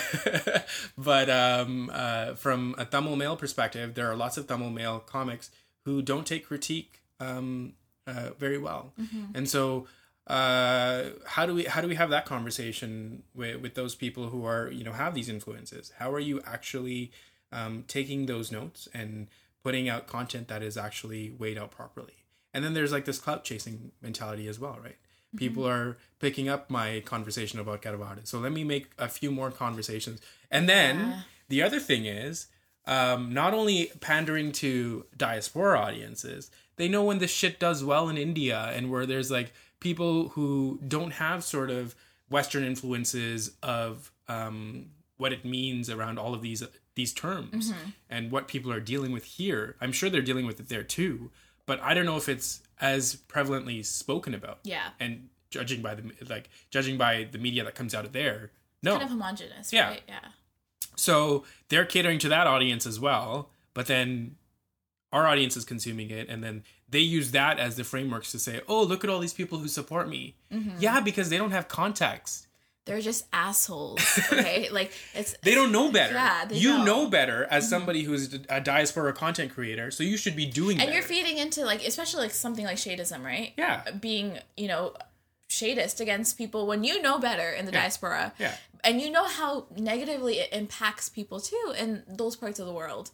but um, uh, from a Tamil male perspective, there are lots of Tamil male comics who don't take critique um, uh, very well, Mm-hmm. and so uh, how do we how do we have that conversation with with those people who are you know have these influences? How are you actually um, taking those notes and putting out content that is actually weighed out properly? And then there's like this clout chasing mentality as well, right? People are picking up my conversation about Caravada. So let me make a few more conversations. And then Yeah. the other thing is um, not only pandering to diaspora audiences, they know when this shit does well in India and where there's like people who don't have sort of Western influences of um, what it means around all of these these terms and what people are dealing with here. I'm sure they're dealing with it there too, but I don't know if it's as prevalently spoken about. Yeah. And judging by the like judging by the media that comes out of there, no. Kind of homogenous, Yeah. right? Yeah. So they're catering to that audience as well, but then our audience is consuming it, and then they use that as the frameworks to say, "Oh, look at all these people who support me." Mm-hmm. Yeah, because they don't have context. They're just assholes. Okay, like it's They don't know better. Yeah, you don't. Mm-hmm. know better as somebody who's a diaspora content creator, so you should be doing. and better. you're feeding into like especially like something like shadism, right? Yeah. Being you know shadist against people when you know better in the diaspora. Yeah. And you know how negatively it impacts people too in those parts of the world.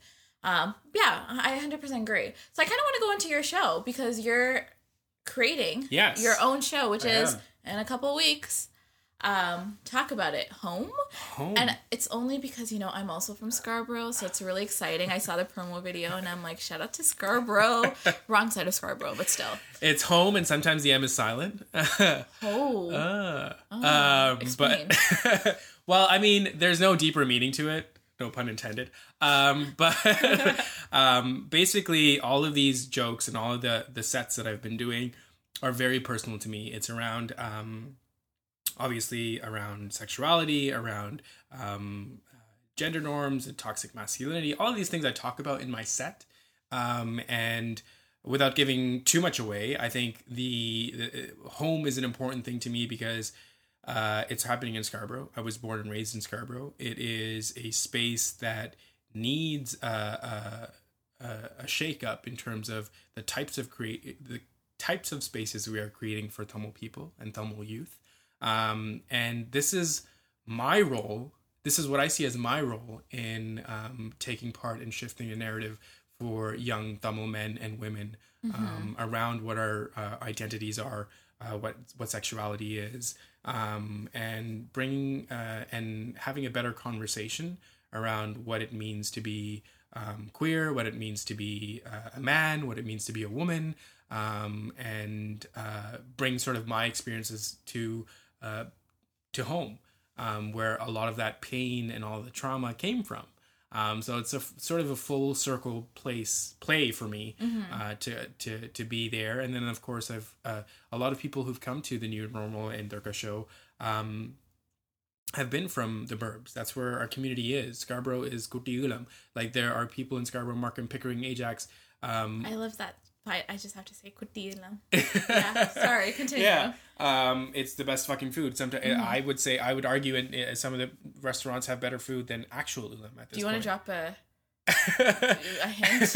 Um, yeah, I 100% agree. So I kind of want to go into your show because you're creating Yes. your own show, which I is am. in a couple weeks. Um, talk about it. Home. Home. And it's only because, you know, I'm also from Scarborough, so it's really exciting. I saw the promo video and I'm like, shout out to Scarborough. Wrong side of Scarborough, but still. it's home, and sometimes the M is silent. Oh. Uh, um, explain. but well, I mean, there's no deeper meaning to it. No pun intended. Um, but um, basically, all of these jokes and all of the the sets that I've been doing are very personal to me. It's around, um, obviously, around sexuality, around um, uh, gender norms and toxic masculinity. All these things I talk about in my set, um, and without giving too much away, I think the, the home is an important thing to me because uh, it's happening in Scarborough. I was born and raised in Scarborough. It is a space that needs a, a, a, a shake up in terms of the types of create the types of spaces we are creating for Tamil people and Tamil youth. Um, and this is my role. This is what I see as my role in um, taking part in shifting the narrative for young Tamil men and women um, around what our uh, identities are, uh, what what sexuality is, um, and bringing uh, and having a better conversation around what it means to be um, queer, what it means to be uh, a man, what it means to be a woman, um, and uh, bring sort of my experiences to uh, to home, um, where a lot of that pain and all the trauma came from. Um, so it's a sort of a full circle place play for me uh, to to to be there, and then of course I've uh, a lot of people who've come to the new normal and Durga show um, have been from the burbs. That's where our community is. Scarborough is Kutti Eelam. Like there are people in Scarborough, Markham, Pickering, Ajax. Um, I love that. I, I just have to say kutila. Yeah, sorry, continue. yeah, um, it's the best fucking food. Sometimes I would say I would argue, and some of the restaurants have better food than actual Eelam at this Do you want to drop a, a hint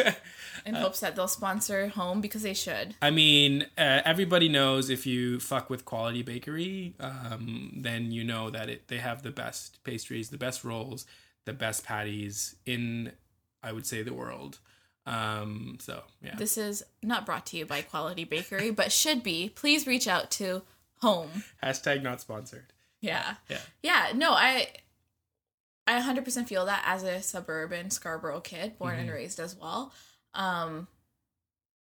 in hopes that they'll sponsor home because they should? I mean, uh, everybody knows if you fuck with Quality Bakery, um, then you know that it they have the best pastries, the best rolls, the best patties in, I would say, the world. Um, so yeah, This is not brought to you by Quality Bakery, but should be. Please reach out to home. hashtag not sponsored. Yeah. Yeah. Yeah, no, I I 100% feel that as a suburban Scarborough kid, born and raised as well. Um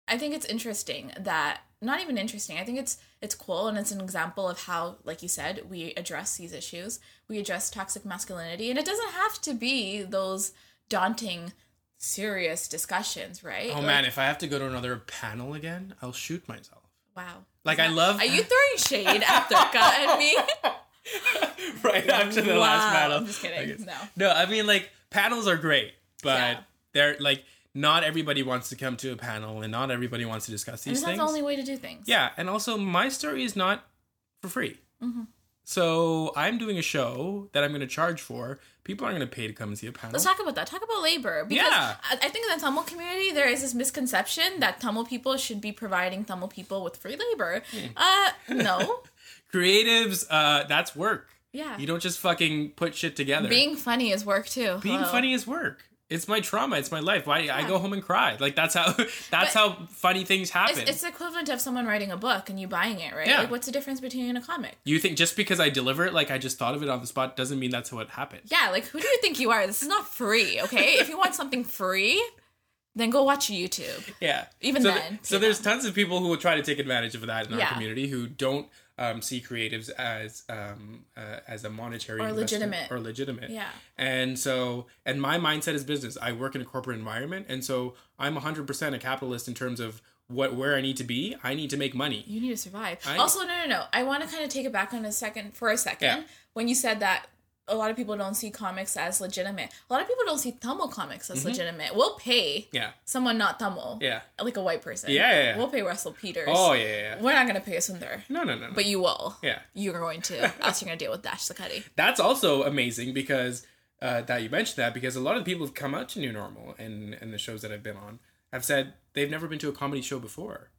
I think it's interesting that not even interesting. I think it's it's cool and it's an example of how like you said, we address these issues. We address toxic masculinity and it doesn't have to be those daunting serious discussions, right? Oh Like, man, if I have to go to another panel again, I'll shoot myself. Wow. Like, Is I love- Are you throwing shade at Durga and me? right after the last panel. I'm just kidding. No. No, I mean like panels are great, but Yeah. they're like not everybody wants to come to a panel and not everybody wants to discuss And these not things. the only way to do things. Yeah, and also my story is not for free. Mm-hmm. So I'm doing a show that I'm going to charge for. People aren't going to pay to come and see a panel. Let's talk about that. Talk about labor because Yeah. I think in the Tamil community there is this misconception that Tamil people should be providing Tamil people with free labor. Hmm. Uh, no. Creatives, uh, that's work. Yeah. You don't just fucking put shit together. Being funny is work too. Being Hello. funny is work. It's my trauma. It's my life. Why I go home and cry. Like that's how that's But- how funny things happen. It's, it's equivalent of someone writing a book and you buying it, right? Yeah. Like, what's the difference between a comic? you think just because I deliver it, like I just thought of it on the spot, doesn't mean that's what happened. Yeah, like who do you think you are? This is not free, okay? if you want something free, then go watch YouTube. Yeah. Even so then, so you there's tons of people who will try to take advantage of that in our Yeah. community who don't um, see creatives as um, uh, as a monetary Or legitimate. or legitimate. Yeah. And so, and my mindset is business. I work in a corporate environment, and so I'm 100% a capitalist in terms of what where I need to be. I need to make money. You need to survive. I- also, no, no, no. I want to kind of take it back on a second for a second. Yeah. When you said that a lot of people don't see comics as legitimate. A lot of people don't see Tamil comics as legitimate. We'll pay Mm-hmm. Yeah. someone not Tamil. Yeah. Like a white person. Yeah, yeah, yeah. We'll pay Russell Peters. Oh yeah, yeah. yeah. We're not going to pay Sunthar. No, no, no, no. But you will. yeah. You're going to. else you're going to deal with Dash the Curry. That's also amazing because uh, that you mentioned that because a lot of the people who've come out to New Normal and and the shows that I've been on have said they've never been to a comedy show before.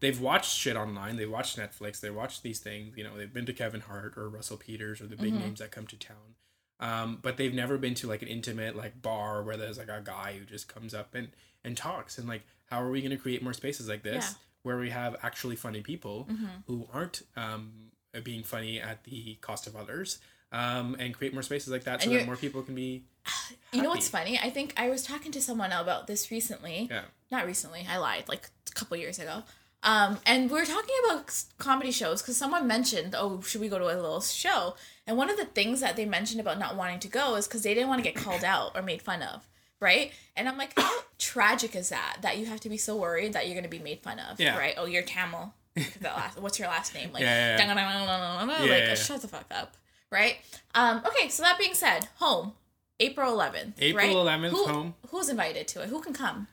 They've watched shit online. They watched Netflix. They watched these things. You know, they've been to Kevin Hart or Russell Peters or the big names that come to town. Um, but they've never been to like an intimate like bar where there's like a guy who just comes up and and talks and like how are we going to create more spaces like this Yeah. where we have actually funny people who aren't um, being funny at the cost of others um, and create more spaces like that so that more people can be You know what's funny? I think I was talking to someone about this recently. yeah Not recently. I lied. Like a couple years ago. Um, and we were talking about comedy shows because someone mentioned, "Oh, should we go to a little show?" And one of the things that they mentioned about not wanting to go is because they didn't want to get called out or made fun of, right? And I'm like, how tragic is that? That you have to be so worried that you're going to be made fun of, Yeah. right? Oh, you're Tamil. that last, what's your last name? Like, Yeah, yeah, like Yeah, yeah. shut the fuck up, right? Um, okay, so that being said, home, April 11th. April right? 11th, Who- home. Who's invited to it? Who can come?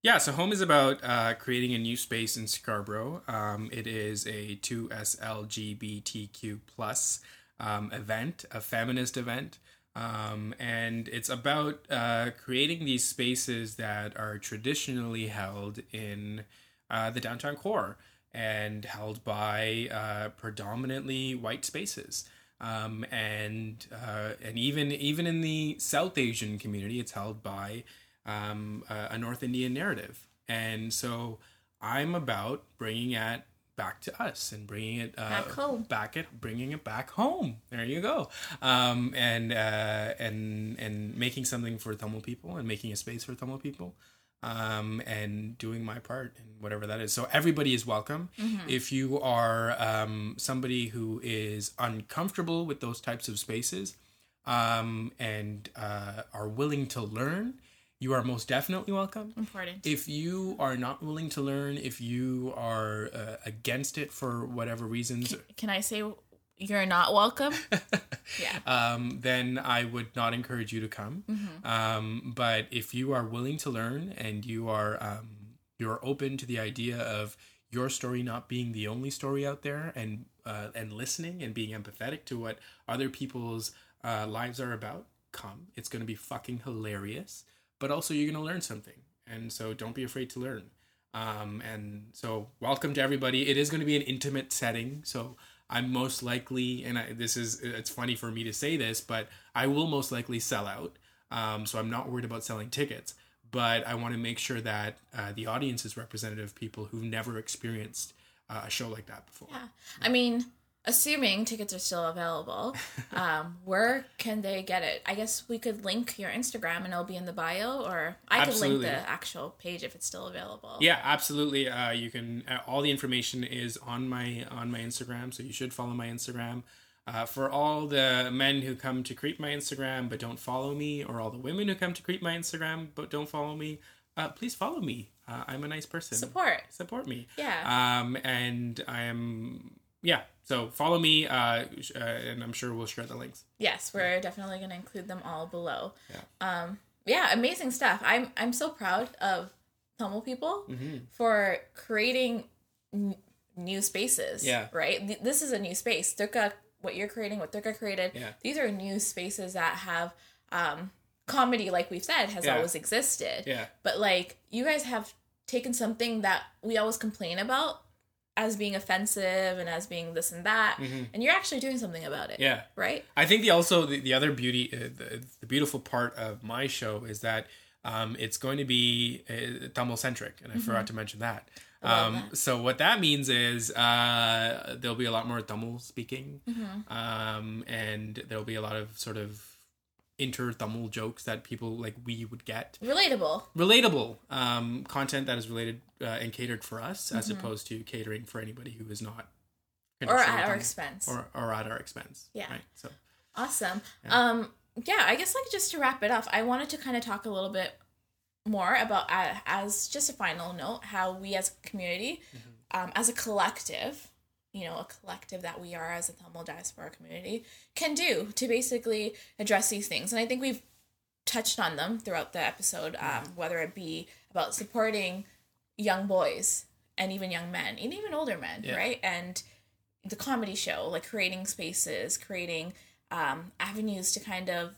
Yeah, so Home is about uh, creating a new space in Scarborough. Um, it is a 2SLGBTQ plus um, event, a feminist event. Um, and it's about uh, creating these spaces that are traditionally held in uh, the downtown core and held by uh, predominantly white spaces. Um, and uh, and even even in the South Asian community, it's held by um, a, a North Indian narrative. And so I'm about bringing it back to us and bringing it uh, Back home. back it, bringing it back home. There you go. Um, and uh, and and making something for Tamil people and making a space for Tamil people. Um, and doing my part and whatever that is. So everybody is welcome. If you are um, somebody who is uncomfortable with those types of spaces, um, and uh, are willing to learn, you are most definitely welcome. Important. If you are not willing to learn, if you are uh, against it for whatever reasons, Can I say you're not welcome? yeah. um, then I would not encourage you to come. Um, but if you are willing to learn and you are um, you're open to the idea of your story not being the only story out there, and uh, and listening and being empathetic to what other people's uh, lives are about, come. It's going to be fucking hilarious. But also, you're going to learn something, and so don't be afraid to learn. Um, and so, welcome to everybody. It is going to be an intimate setting, so I'm most likely, and I, this is it's funny for me to say this, but I will most likely sell out. Um, so I'm not worried about selling tickets, but I want to make sure that uh, the audience is representative of people who've never experienced uh, a show like that before. Yeah. I mean, assuming tickets are still available, um, where can they get it? I guess we could link your Instagram and it'll be in the bio, or I could link the actual page if it's still available. Yeah, absolutely. Uh, you can. Uh, all the information is on my on my Instagram, so you should follow my Instagram. Uh, for all the men who come to creep my Instagram but don't follow me, or all the women who come to creep my Instagram but don't follow me, uh, please follow me. Uh, I'm a nice person. Support. Support me. Yeah. Um, and I am. Yeah. So follow me, uh, uh, and I'm sure we'll share the links. Yes, we're definitely going to include them all below. Yeah. Um, yeah, amazing stuff. I'm I'm so proud of Tamil people Mm-hmm. for creating n- new spaces. Yeah. Right. Th- This is a new space. Durga what you're creating, what Durga created. Yeah. These are new spaces that have um, comedy, like we've said, has Yeah. always existed. Yeah. But like you guys have taken something that we always complain about as being offensive and as being this and that, and you're actually doing something about it. Mm-hmm. Yeah. Right. I think the also the, the other beauty, uh, the, the beautiful part of my show is that um, it's going to be uh, Tamil centric, and I forgot to mention that. Um, so what that means is uh, there'll be a lot more Tamil speaking, um, and there'll be a lot of sort of inter Tamil jokes that people like we would get Relatable. relatable um, content that is related uh, and catered for us as opposed to catering for anybody who is not Mm-hmm. Or at our expense. or, or at our expense Yeah. right so Awesome. Um, yeah, I guess like just to wrap it up, I wanted to kind of talk a little bit more about uh, as just a final note how we as a community, um, as a collective, you know, a collective that we are as a Tamil diaspora community can do to basically address these things, and I think we've touched on them throughout the episode, um, whether it be about supporting young boys and even young men and even older men, Yeah. right? And the comedy show, like creating spaces, creating um, avenues to kind of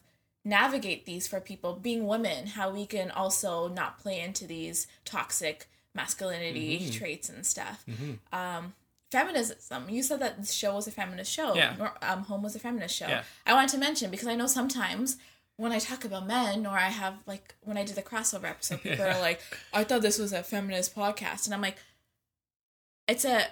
navigate these for people, being women, how we can also not play into these toxic masculinity Mm-hmm. traits and stuff. Um, feminism. You said that the show was a feminist show. Yeah. Or, um, Home was a feminist show. Yeah. I wanted to mention because I know sometimes when I talk about men or I have like when I did the crossover episode, people are like, I thought this was a feminist podcast. And I'm like, it's a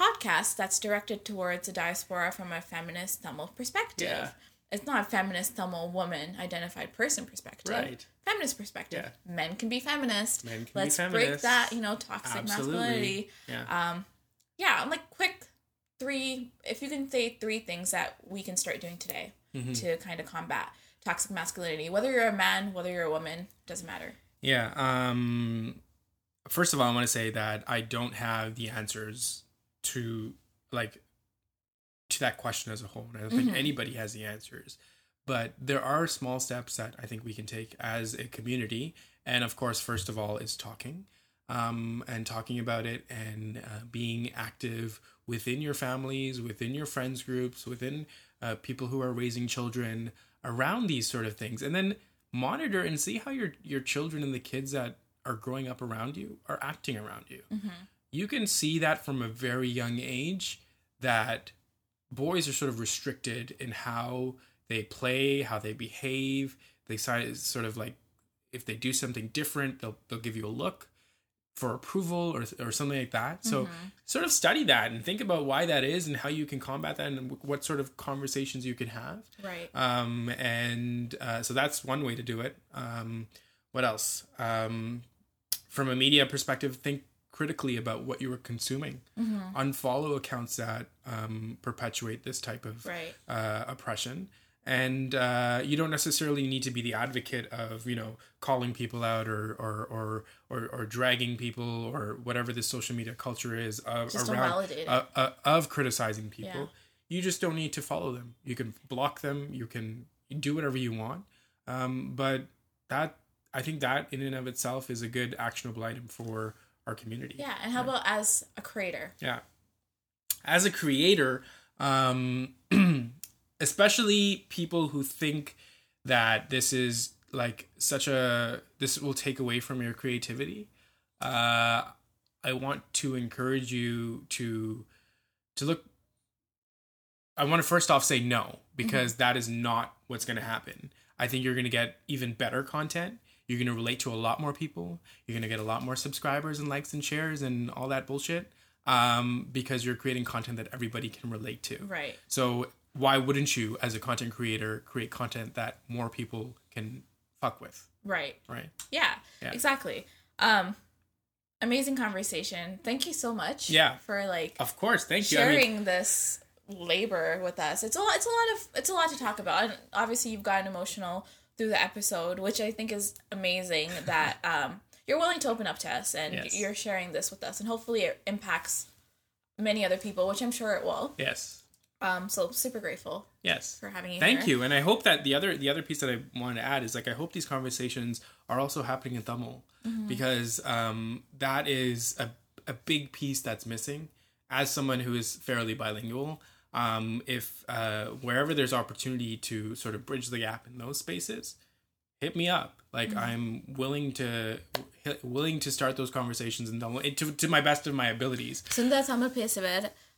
podcast that's directed towards a diaspora from a feminist Tamil perspective. Yeah. It's not a feminist Tamil woman identified person perspective. Right. Feminist perspective. Yeah. Men can be feminist. Men can be Let's break feminist. that, you know, toxic Absolutely. masculinity. yeah Um, yeah, I'm like quick three. If you can say three things that we can start doing today Mm-hmm. to kind of combat toxic masculinity, whether you're a man, whether you're a woman, doesn't matter. yeah um first of all i want to say that i don't have the answers to like to that question as a whole and i don't think Mhm. anybody has the answers but there are small steps that i think we can take as a community and of course first of all is talking um, and talking about it and uh, being active within your families, within your friends groups, within uh, people who are raising children around these sort of things, and then monitor and see how your your children and the kids that are growing up around you are acting around you. Mm-hmm. You can see that from a very young age that boys are sort of restricted in how they play, how they behave. They sort of like if they do something different, they'll they'll give you a look for approval or or something like that. So sort of study that and think about why that is and how you can combat that and what sort of conversations you can have. Right. Um, and uh, so that's one way to do it. Um, what else? Um, from a media perspective, think critically about what you are consuming. Unfollow accounts that um, perpetuate this type of Right. uh, oppression. And uh, you don't necessarily need to be the advocate of, you know, calling people out or or or or, or dragging people or whatever the social media culture is of, Just around uh, uh, of criticizing people. Yeah. You just don't need to follow them. You can block them. You can do whatever you want. Um, but that I think that in and of itself is a good actionable item for our community. Yeah. And how about as a creator? Yeah. As a creator, um, especially people who think that this is like such a this will take away from your creativity, uh, I want to encourage you to to look. I want to first off say no because that is not what's going to happen. I think you're going to get even better content. You're going to relate to a lot more people. You're going to get a lot more subscribers and likes and shares and all that bullshit um, because you're creating content that everybody can relate to. Right. So why wouldn't you, as a content creator, create content that more people can fuck with? Right. Right. Yeah, Yeah. exactly. Um, amazing conversation. Thank you so much. Yeah. For like Of course. Thank you. I sharing mean, this labor with us. It's a lot. It's a lot of. It's a lot to talk about. And obviously, you've gotten emotional through the episode, which I think is amazing. that um, you're willing to open up to us and Yes. you're sharing this with us, and hopefully, it impacts many other people, which I'm sure it will. yes. Um, so super grateful. Yes. For having you. Thank here. you, and I hope that the other the other piece that I wanted to add is like I hope these conversations are also happening in Tamil mm-hmm. because um, that is a a big piece that's missing. As someone who is fairly bilingual, um, if uh, wherever there's opportunity to sort of bridge the gap in those spaces, hit me up. Like mm-hmm. I'm willing to willing to start those conversations and eh, to, to my best of my abilities. So that's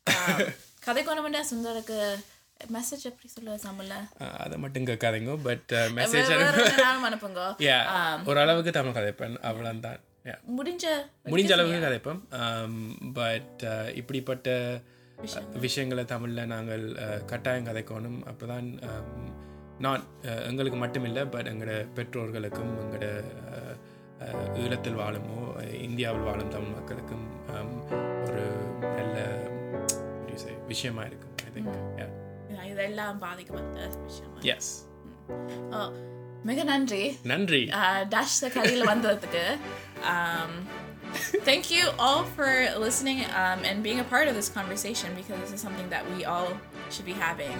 கதை கொண்டு சுந்தருக்கு message எப்படி சொல்லுவார் தமிழ்ல Uh, அதை மட்டும் கேட்காதீங்க but message அனுப்புங்க. ஓரளவுக்கு தமிழ் கதைப்பேன் அவ்வளோதான் Yeah. முடிஞ்ச முடிஞ்ச அளவுக்கு கதைப்போம். பட் இப்படிப்பட்ட விஷயங்களை. தமிழில் நாங்கள் uh, கட்டாயம் கதைக்கணும். அப்போ தான் நான் எங்களுக்கு மட்டும் இல்லை பட் எங்களோட பெற்றோர்களுக்கும் எங்களோட uh, uh, ஈழத்தில் வாழுமோ uh, இந்தியாவில் வாழும் தமிழ் மக்களுக்கும் um, ஒரு விஷயமா இருக்கும் ஐ திங்க் இதெல்லாம் பாதிக்கப்பட்ட விஷயம் எஸ் ஓ, மிக நன்றி நன்றி டேஷ் கதையில் வந்ததுக்கு um, thank you all for listening um, and being a part of this conversation because this is something that we all should be having.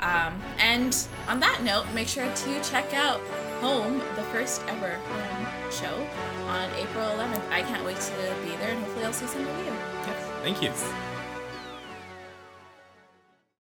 Um, and on that note, make sure to check out Home, the first ever home show on April 11th. I can't wait to be there and hopefully I'll see some of you. Thank you